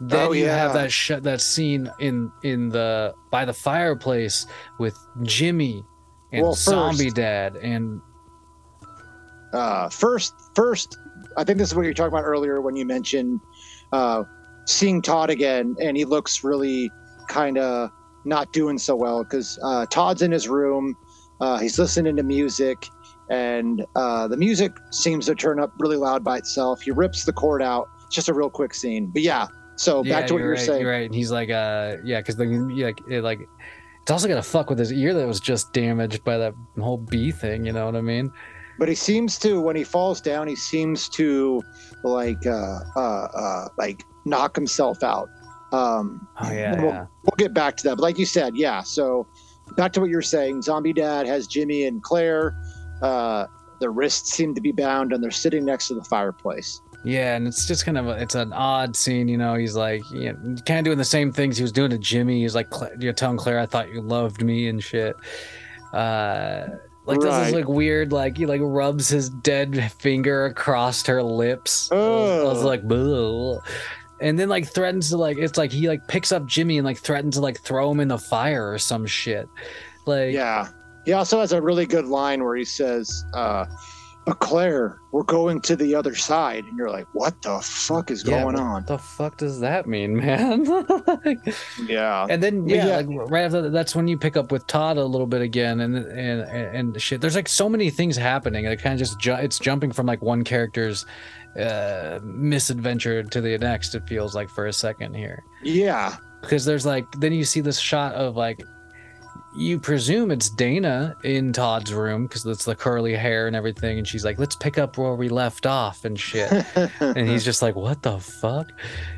then Oh, you have that sh- that scene in in the by the fireplace with Jimmy and Well, Zombie first- Dad and Uh, first, first, I think this is what you're talking about earlier when you mentioned uh, seeing Todd again, and he looks really kind of not doing so well because uh, Todd's in his room, uh, he's listening to music, and uh, the music seems to turn up really loud by itself. He rips the cord out. It's just a real quick scene, but yeah. So back to what you were right, saying. You're right. And he's like, uh, yeah, because the like, it, like, it's also gonna fuck with his ear that was just damaged by that whole bee thing. You know what I mean? But he seems to when he falls down he seems to like uh uh, uh like knock himself out um Oh yeah, we'll, yeah. we'll get back to that but like you said yeah so back to what you're saying zombie dad has jimmy and claire uh their wrists seem to be bound and they're sitting next to the fireplace Yeah, and it's just kind of a, it's an odd scene, you know. He's like, you know, kind of doing the same things he was doing to Jimmy. He's like, you're telling Claire, I thought you loved me and shit. Uh, like does this Right. like weird, like he like rubs his dead finger across her lips. I was, I was Oh. like, "Bleh." and then like threatens to like it's like he like picks up Jimmy and like threatens to like throw him in the fire or some shit. Like, yeah he also has a really good line where he says uh but claire we're going to the other side and you're like what the fuck is Yeah, going what on the fuck does that mean, man? Like, yeah and then yeah, yeah. like right after that, that's when you pick up with Todd a little bit again, and and and, and shit. There's like so many things happening. It kind of just ju- it's jumping from like one character's uh misadventure to the next. It feels like for a second here yeah because there's like then you see this shot of like you presume it's Dana in Todd's room because it's the curly hair and everything, and she's like, "Let's pick up where we left off" and shit. and he's just like, "What the fuck?"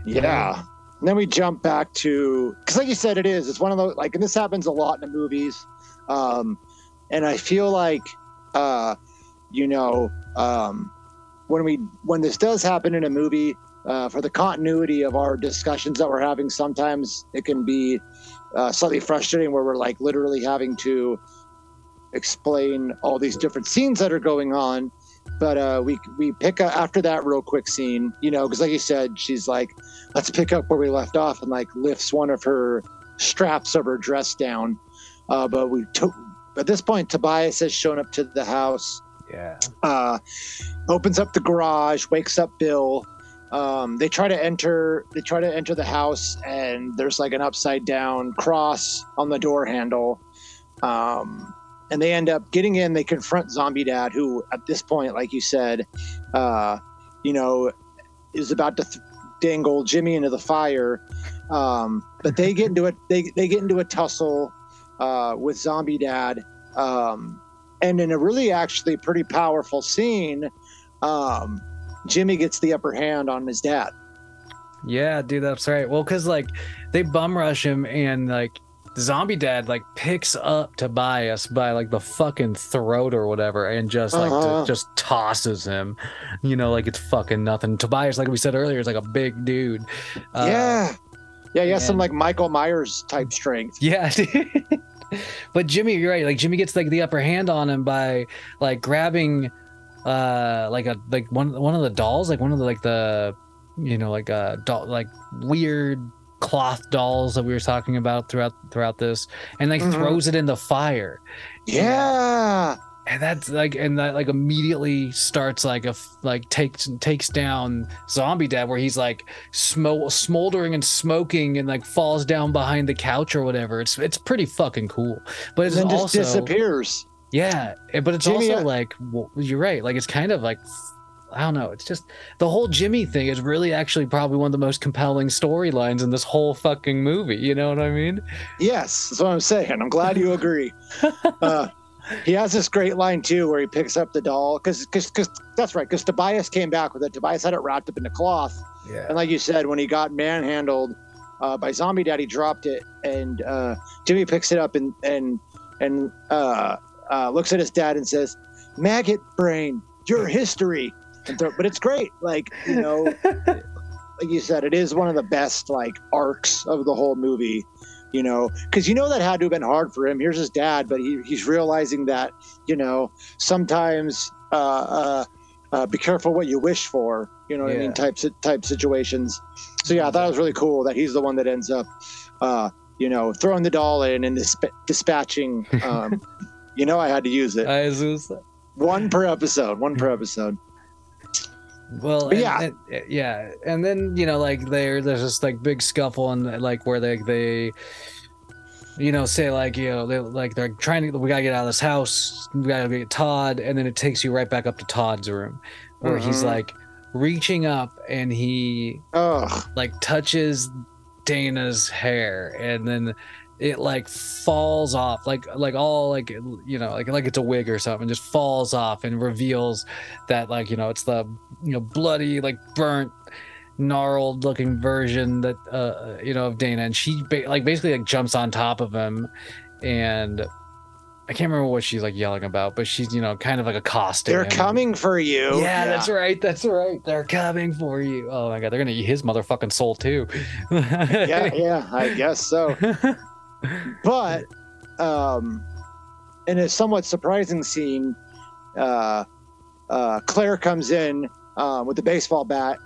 Yeah. And then we jump back to because, like you said, it is. It's one of those like, and this happens a lot in the movies. Um, and I feel like, uh, you know, um, when we when this does happen in a movie, uh, for the continuity of our discussions that we're having, sometimes it can be uh, slightly frustrating where we're like literally having to explain all these different scenes that are going on. But uh, we we pick up after that real quick scene, you know, because like you said, she's like, let's pick up where we left off, and like lifts one of her straps of her dress down. Uh, but we took at this point, Tobias has shown up to the house, Yeah. uh, opens up the garage, wakes up Bill. Um, they try to enter. They try to enter the house, and there's like an upside down cross on the door handle. Um, and they end up getting in. They confront Zombie Dad, who at this point, like you said, uh, you know, is about to th- dangle Jimmy into the fire. Um, but they get into it. They they get into a tussle uh, with Zombie Dad. Um, and in a really actually pretty powerful scene, um, Jimmy gets the upper hand on his dad. Yeah, dude, that's right. Well, because like they bum rush him and like zombie dad like picks up Tobias by like the fucking throat or whatever and just like Uh-huh. t- just tosses him, you know, like it's fucking nothing. Tobias, like we said earlier, is like a big dude. Uh, yeah, yeah, he has some like Michael Myers type strength. Yeah, but Jimmy, you're right. Like Jimmy gets like the upper hand on him by like grabbing uh like a like one one of the dolls, like one of the like the you know like a doll like weird cloth dolls that we were talking about throughout throughout this, and like Mhm. throws it in the fire. Yeah. and that's like and that like immediately starts like a like takes takes down zombie dad where he's like smo- smoldering and smoking and like falls down behind the couch or whatever it's it's pretty fucking cool but then just also disappears. Yeah eh, but it's Jimmy, also uh, like well, you're right like it's kind of like I don't know. It's just the whole Jimmy thing is really actually probably one of the most compelling storylines in this whole fucking movie. You know what I mean? Yes, that's what I'm saying. I'm glad you agree. uh, he has this great line too, where he picks up the doll because because that's right. Because Tobias came back with it. Tobias had it wrapped up in a cloth, Yeah. and like you said, when he got manhandled uh, by Zombie Daddy, dropped it, and uh, Jimmy picks it up and and and uh, looks at his dad and says, "Maggot brain, your history." Throw, but it's great, like you know, like you said, it is one of the best like arcs of the whole movie. You know, because you know that had to have been hard for him. Here's his dad, but he, he's realizing that you know sometimes uh, uh, uh, be careful what you wish for. You know what I mean? Types type situations. So yeah, I thought it was really cool that he's the one that ends up, uh, you know, throwing the doll in and disp- dispatching. Um, you know, I had to use it. I was- One per episode. One per episode. Well, and- yeah. and- yeah, and then you know, like there, there's this like big scuffle, and like where they they, you know, say like you know, they like they're trying to, we gotta get out of this house, we gotta get Todd, and then it takes you right back up to Todd's room, where he's Mhm. like reaching up and he Ugh. like touches Dana's hair, and then it like falls off like like all like you know like like it's a wig or something just falls off and reveals that like you know it's the you know bloody like burnt gnarled looking version that uh you know of Dana and she ba- like basically like jumps on top of him and I can't remember what she's like yelling about but she's you know kind of like accosting They're him. coming for you. yeah, that's right. That's right. They're coming for you. Oh my god, they're gonna eat his motherfucking soul too. Yeah, yeah, I guess so. but um, in a somewhat surprising scene, uh, uh, Claire comes in uh, with the baseball bat,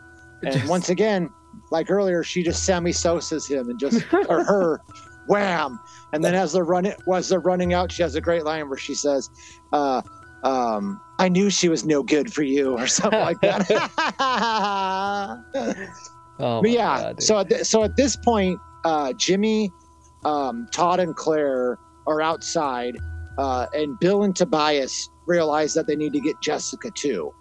and Just- once again, like earlier, she just Sammy Sosa's him and just or her, wham! And then as they're running, as they're running out, she has a great line where she says, uh, um, "I knew she was no good for you," or something like that. oh But yeah, God, so at th- so at this point, uh, Jimmy, um, Todd, and Claire are outside, uh, and Bill and Tobias realize that they need to get Jessica too.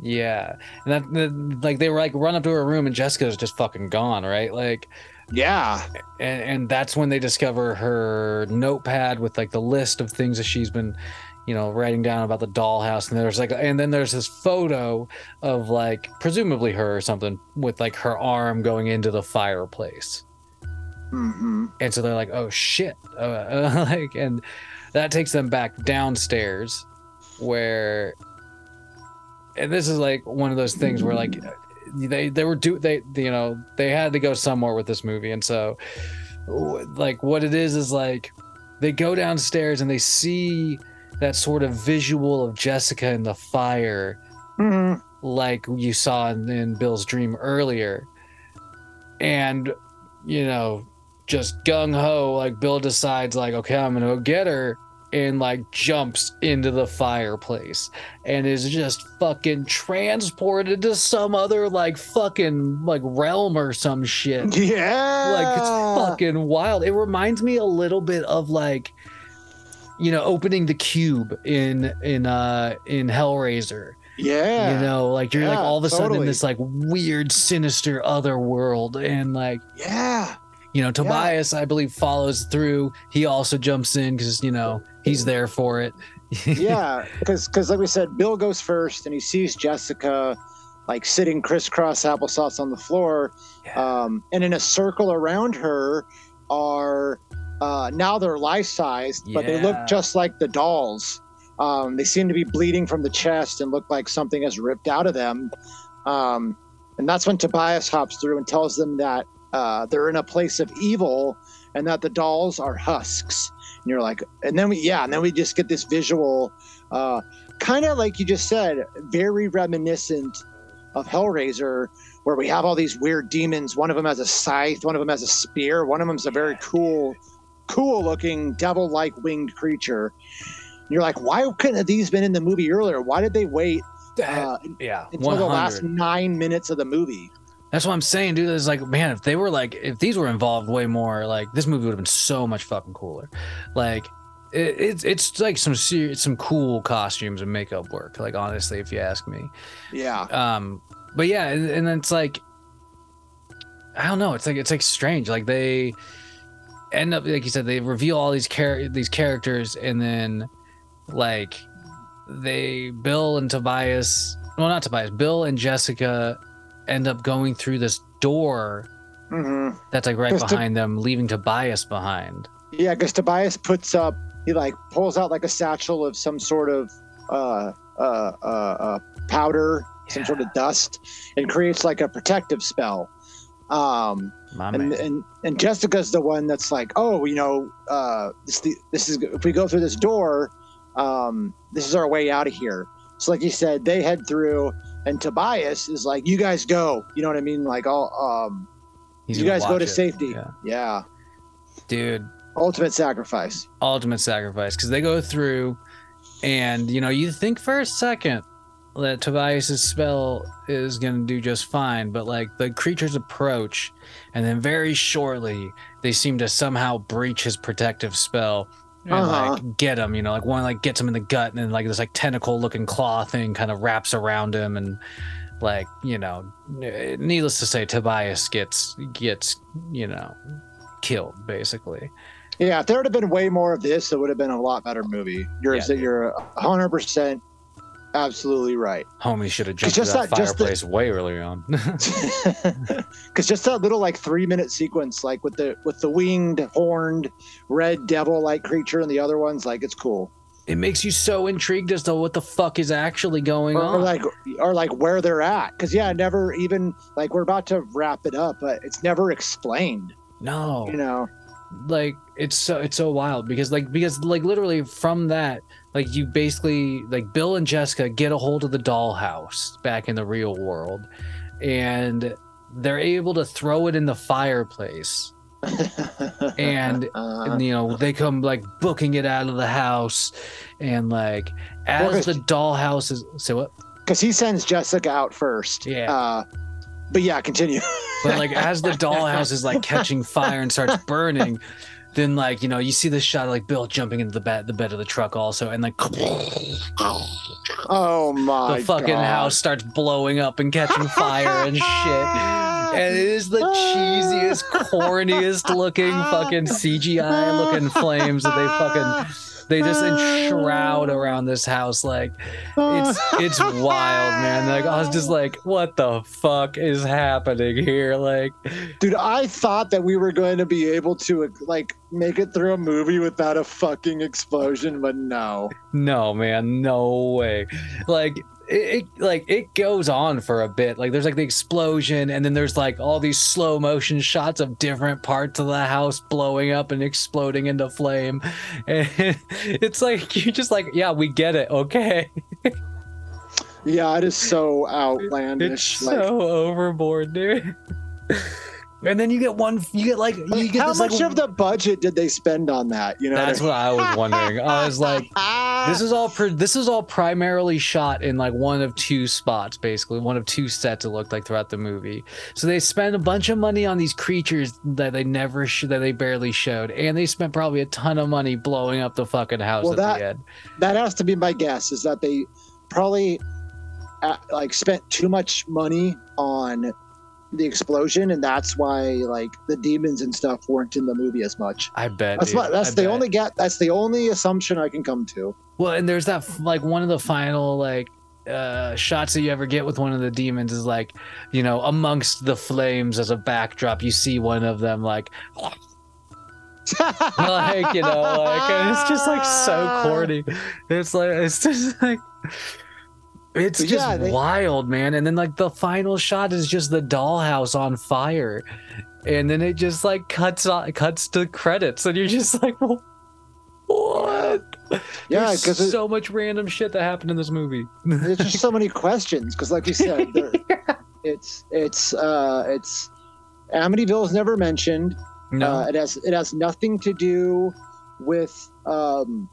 yeah, and that, that like they were like run up to her room and Jessica's just fucking gone, right? Like, Yeah, and, and that's when they discover her notepad with like the list of things that she's been you know writing down about the dollhouse and there's like and then there's this photo of like presumably her or something with like her arm going into the fireplace hmm and so they're like oh shit. Uh, like and that takes them back downstairs where and this is like one of those things where like they they were do they you know they had to go somewhere with this movie. And so like what it is is like they go downstairs and they see that sort of visual of Jessica in the fire hmm like you saw in, in Bill's dream earlier. And, you know, just gung ho, like Bill decides, like, okay, I'm gonna go get her, and like jumps into the fireplace and is just fucking transported to some other like fucking like realm or some shit. yeah, Like it's fucking wild. It reminds me a little bit of like you know, opening the cube in in uh in Hellraiser. yeah, You know, like you're like all of a sudden in this like weird, sinister other world, and like yeah, you know, Tobias, I believe, follows through. He also jumps in because you know he's there for it. yeah. Because because like we said, Bill goes first, and he sees Jessica like sitting crisscross applesauce on the floor, Yeah. um, and in a circle around her are uh, now they're life sized, but they look just like the dolls. Um, they seem to be bleeding from the chest and look like something has ripped out of them. Um, and that's when Tobias hops through and tells them that uh, they're in a place of evil and that the dolls are husks. And you're like, and then we, yeah, and then we just get this visual, uh, kind of like you just said, very reminiscent of Hellraiser, where we have all these weird demons. One of them has a scythe, one of them has a spear, one of them's a very cool, cool looking devil like winged creature. And you're like, why couldn't have these been in the movie earlier? Why did they wait uh, yeah, until the last nine minutes of the movie? That's what I'm saying, dude. It's like, man, if they were like, if these were involved way more, like this movie would have been so much fucking cooler. Like, it, it's it's like some serious, some cool costumes and makeup work. Like, honestly, if you ask me. Yeah. Um, but yeah, and, and then it's like, I don't know. It's like it's like strange. Like they end up, like you said, they reveal all these char- these characters, and then like they Bill and Tobias, well, not Tobias, Bill and Jessica end up going through this door hmm that's like right Just to- behind them, leaving Tobias behind. Yeah, because Tobias puts up, he like pulls out like a satchel of some sort of uh, uh, uh, uh, powder, some sort of dust, and creates like a protective spell. Um, and, and and Jessica's the one that's like, oh, you know, uh, this the, this is if we go through this door, um, this is our way out of here. So like you said, they head through, and Tobias is like, you guys go. You know what I mean? Like, all um, He's you guys go to it. safety. Yeah. yeah. Dude, Ultimate sacrifice. ultimate sacrifice because they go through and you know you think for a second that tobias's spell is going to do just fine but like the creatures approach and then very shortly they seem to somehow breach his protective spell and Uh-huh. like get him you know like one like gets him in the gut and then like this like tentacle looking claw thing kind of wraps around him and like you know needless to say tobias gets gets you know killed basically Yeah, if there would have been way more of this, it would have been a lot better movie. You're Yeah, you're hundred percent absolutely right. Homie should have jumped just to that, that- just the- fireplace way earlier on. Because just that little like three minute sequence, like with the with the winged, horned, red devil like creature and the other ones, like it's cool. it makes you so intrigued as to what the fuck is actually going Or, or on. like or like where they're at. Because yeah, never even like we're about to wrap it up, but it's never explained. no, You know. like it's so it's so wild because like because like literally from that like you basically like Bill and Jessica get a hold of the dollhouse back in the real world, and they're able to throw it in the fireplace. And- Uh, and you know they come like booking it out of the house and like as the dollhouse is so what because he sends Jessica out first. Yeah. Uh, but yeah, continue. But like as the dollhouse is like catching fire and starts burning, then like you know you see the shot of like Bill jumping into the bed the bed of the truck also, and like oh my! the fucking God. house starts blowing up and catching fire and shit. And it is the cheesiest, corniest looking fucking CGI looking flames that they fucking they just enshroud oh. around this house like it's it's wild man like i was just like what the fuck is happening here like Dude, I thought that we were going to be able to like make it through a movie without a fucking explosion, but no. No, man, no way. Like it, it like it goes on for a bit. Like there's like the explosion and then there's like all these slow motion shots of different parts of the house blowing up and exploding into flame. And it's like you just like, yeah, we get it. Okay. Yeah, it is so It's outlandish. like, so overboard, dude. And then you get one you get like you get how this much like of the budget did they spend on that? You know, That's what I was wondering. I was like this is all pr- this is all primarily shot in like one of two spots basically one of two sets it looked like throughout the movie so they spent a bunch of money on these creatures that they never sh- that they barely showed and they spent probably a ton of money blowing up the fucking house Well, at that- the end that has to be my guess. Is that they probably uh, like spent too much money on the explosion, and that's why like the demons and stuff weren't in the movie as much. i bet That's. That's I the bet. only get. That's the only assumption I can come to. well and there's that like one of the final like uh shots that you ever get with one of the demons is like you know amongst the flames as a backdrop you see one of them like like you know like and it's just like so corny it's like it's just like it's But just yeah, they- wild man and then like the final shot is just the dollhouse on fire and then it just like cuts on cuts to credits and you're just like well, what Yeah, because so much random shit that happened in this movie. there's just so many questions. Because, like you said, there, it's it's uh, it's Amityville is never mentioned. no, Uh, it has it has nothing to do with um,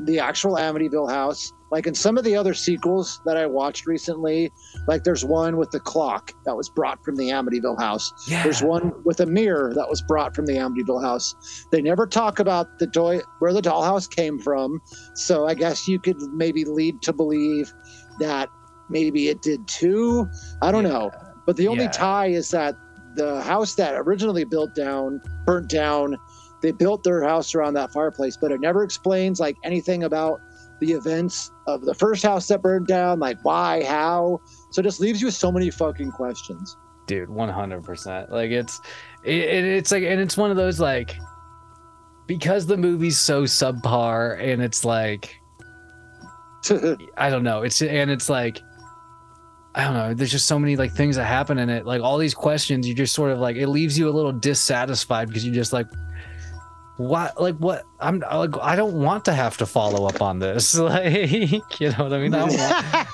the actual Amityville house. Like in some of the other sequels that I watched recently, like there's one with the clock that was brought from the Amityville house. yeah. There's one with a mirror that was brought from the Amityville house. They never talk about the toy where the dollhouse came from. So I guess you could maybe lead to believe that maybe it did too. I don't Yeah. know. But the only Yeah. tie is that the house that originally built down, burnt down, they built their house around that fireplace, but it never explains like anything about the events of the first house that burned down, like why, how. So it just leaves you with so many fucking questions. dude 100% like it's it, it- it's like and it's one of those like because the movie's so subpar and it's like i don't know it's and it's like i don't know there's just so many like things that happen in it like all these questions you just sort of like it leaves you a little dissatisfied because you're just like what like what i'm like i don't want to have to follow up on this like you know what i mean i want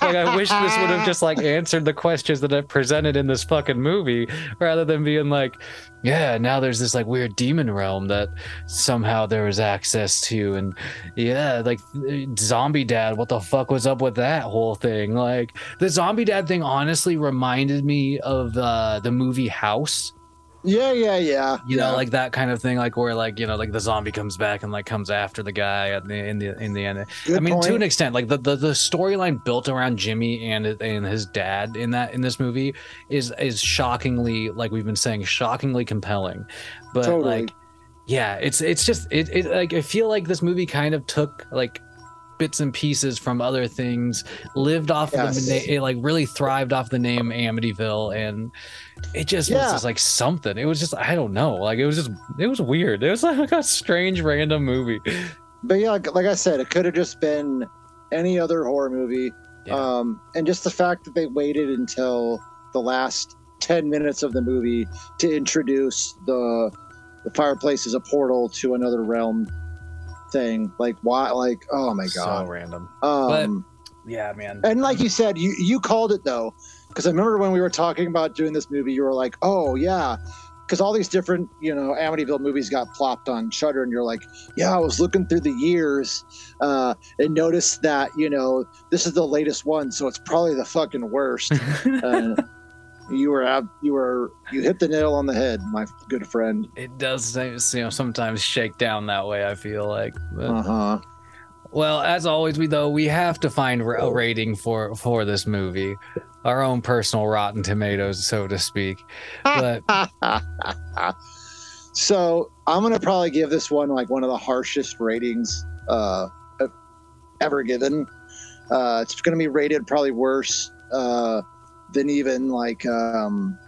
like I wish this would have just like answered the questions that i presented in this fucking movie rather than being like, yeah, now there's this like weird demon realm that somehow there was access to, and yeah, like zombie dad, what the fuck was up with that whole thing? Like the zombie dad thing honestly reminded me of uh, the movie House. Yeah, yeah, yeah. You yeah. know, like that kind of thing, like where like you know, like the zombie comes back and like comes after the guy at the in the in the end. Good I mean, point. to an extent, like the the, the storyline built around Jimmy and and his dad in that in this movie is is shockingly, like we've been saying, shockingly compelling. But Totally. like, yeah, it's it's just it, it like I feel like this movie kind of took like bits and pieces from other things, lived off of the Yes. na- it like really thrived off the name Amityville, and it just was just like something. It was just I don't know, like it was just it was weird. It was like a strange random movie. but yeah, like, like I said, it could have just been any other horror movie. Yeah. Um, and just the fact that they waited until the last 10 minutes of the movie to introduce the the fireplace is a portal to another realm thing. Like, why? Like, oh my god, So God. random. um, Yeah, man. and like you said, you, you called it though. Because I remember when we were talking about doing this movie, you were like, oh, yeah. Because all these different, you know, Amityville movies got plopped on Shudder, and you're like, yeah, I was looking through the years uh, and noticed that, you know, this is the latest one, so it's probably the fucking worst. uh, you were you were you hit the nail on the head, my good friend. it does you know sometimes shake down that way i feel like Uh huh. well as always we though we have to find a rating for for this movie our own personal rotten tomatoes so to speak but so I'm gonna probably give this one like one of the harshest ratings uh, ever given. Uh, it's gonna be rated probably worse uh, than even like um,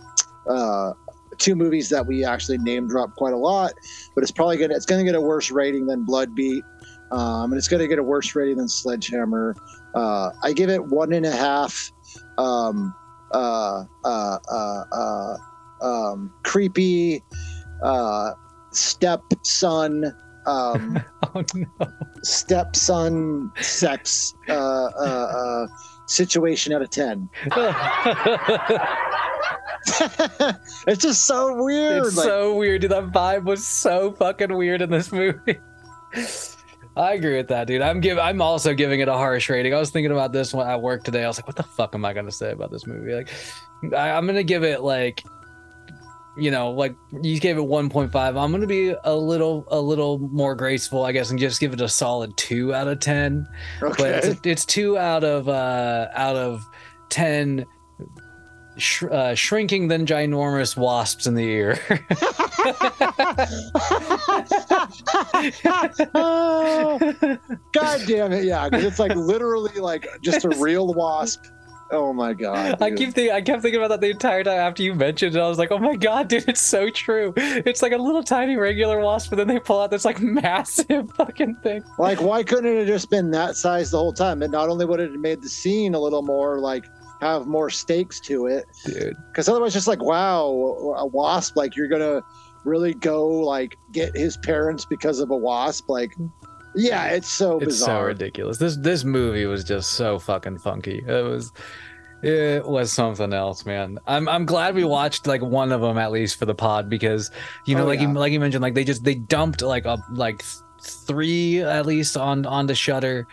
uh, two movies that we actually name drop quite a lot. But it's probably gonna it's gonna get a worse rating than Blood Beat, um, and it's gonna get a worse rating than Sledgehammer. Uh, I give it one and a half. Um, uh, uh, uh, uh, um, creepy uh, stepson um, oh no stepson sex uh, uh, uh, situation out of 10 it's just so weird it's like, so weird dude that vibe was so fucking weird in this movie I agree with that, dude. I'm give. I'm also giving it a harsh rating. I was thinking about this one at work today. I was like, "What the fuck am I gonna say about this movie?" Like, I, I'm gonna give it like, you know, like you gave it 1.5. I'm gonna be a little, a little more graceful, I guess, and just give it a solid two out of ten. But it's, it's two out of uh out of ten. Sh- uh, shrinking than ginormous wasps in the ear. god damn it yeah it's like literally like just a real wasp oh my god I keep thinking, I kept thinking about that the entire time after you mentioned it. I was like, oh my god, dude, it's so true. It's like a little tiny regular wasp, but then they pull out this like massive fucking thing. Like, why couldn't it have just been that size the whole time? And not only would it have made the scene a little more like have more stakes to it, Dude. because otherwise, just like, wow, a wasp, like you're gonna really go like get his parents because of a wasp, like, Yeah, it's so it's so ridiculous. This this movie was just so fucking funky. It was it was something else, man. I'm I'm glad we watched like one of them at least for the pod because you know Oh, like yeah. you like you mentioned like they just they dumped like a like three at least on on the Shudder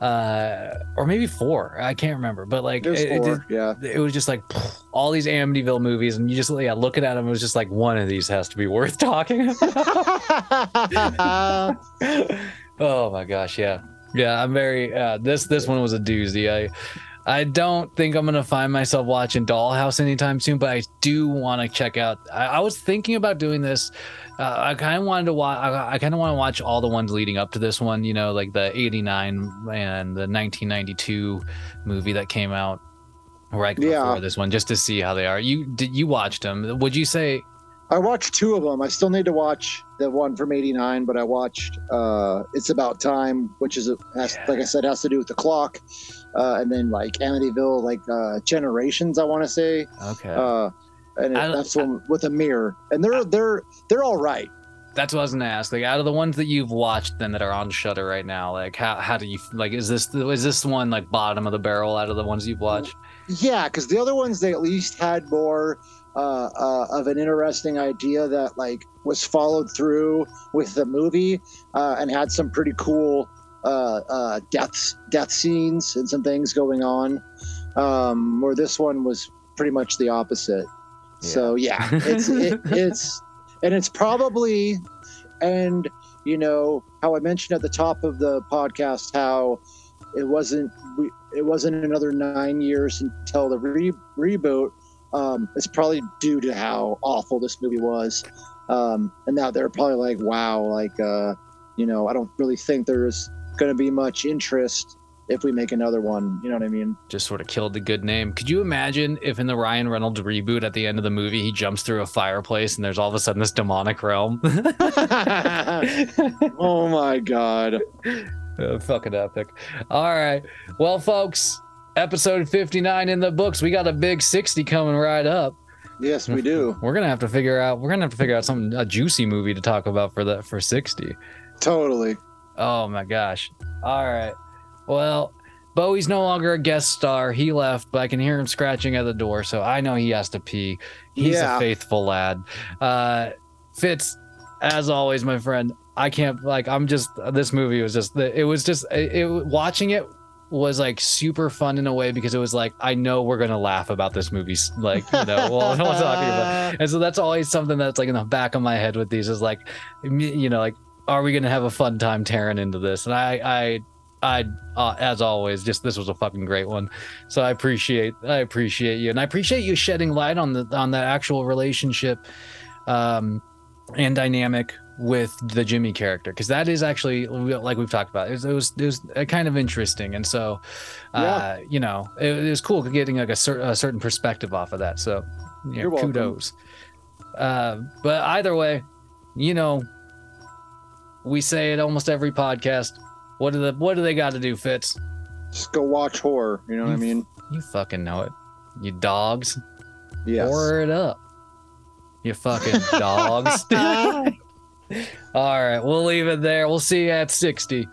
uh or maybe four i can't remember but like There's it, it, four, yeah. it was just like all these amityville movies and you just yeah looking at them it was just like one of these has to be worth talking about oh my gosh, yeah, yeah. I'm very. Uh, this this one was a doozy. I I don't think I'm gonna find myself watching Dollhouse anytime soon, but I do want to check out. I, I was thinking about doing this. Uh, I kind of wanted to watch. I, I kind of want to watch all the ones leading up to this one. You know, like the '89 and the 1992 movie that came out right before Yeah. this one, just to see how they are. You did you watched them? Would you say? I watched two of them. I still need to watch the one from '89, but I watched uh, "It's About Time," which is a, has, Yeah. like I said, has to do with the clock, uh, and then like Amityville, like uh, Generations. I want to say, Okay. uh, and it, I don't- that's one with a mirror, and they're they're they're all right. That's what I was gonna ask. Like, out of the ones that you've watched, then that are on Shudder right now, like, how how do you like? Is this is this one like bottom of the barrel out of the ones you've watched? Yeah, because the other ones they at least had more uh, uh, of an interesting idea that like was followed through with the movie uh, and had some pretty cool uh, uh, deaths, death scenes, and some things going on. Um, where this one was pretty much the opposite. So yeah, it's it, it's and it's probably and you know how I mentioned at the top of the podcast how it wasn't we, it wasn't another nine years until the re- reboot. Um, it's probably due to how awful this movie was, um, and now they're probably like, wow, like uh, you know, I don't really think there's going to be much interest if we make another one. You know what I mean? Just sort of killed the good name. Could you imagine if in the Ryan Reynolds reboot at the end of the movie he jumps through a fireplace and there's all of a sudden this demonic realm? oh my god. Uh, fucking epic. All right. Well, folks, episode 59 in the books. We got a big 60 coming right up. Yes, we do. We're gonna have to figure out. We're gonna have to figure out something a juicy movie to talk about for that for 60. Totally. Oh my gosh. All right. Well, Bowie's no longer a guest star. He left, but I can hear him scratching at the door, so I know he has to pee. He's Yeah. a faithful lad. Uh, Fitz, as always, my friend. I can't like. I'm just. This movie was just. It was just. It, it watching it was like super fun in a way because it was like I know we're gonna laugh about this movie. Like you know, while while talking about. And so that's always something that's like in the back of my head with these is like, you know, like, are we gonna have a fun time tearing into this? And I, I, I, uh, as always, just this was a fucking great one. So I appreciate, I appreciate you, and I appreciate you shedding light on the on that actual relationship, um, and dynamic with the Jimmy character because that is actually like we've talked about. It was it was, it was uh, kind of interesting, and so, uh, you know, it, it was cool getting like a, cer- a certain perspective off of that. So, You're welcome. kudos. Uh, but either way, you know, we say it almost every podcast. What do the what do they got to do, Fitz? Just go watch horror. You know what I mean? You fucking know it. You dogs, Yes. pour it up. You fucking dogs. All right, we'll leave it there. We'll see you at 60.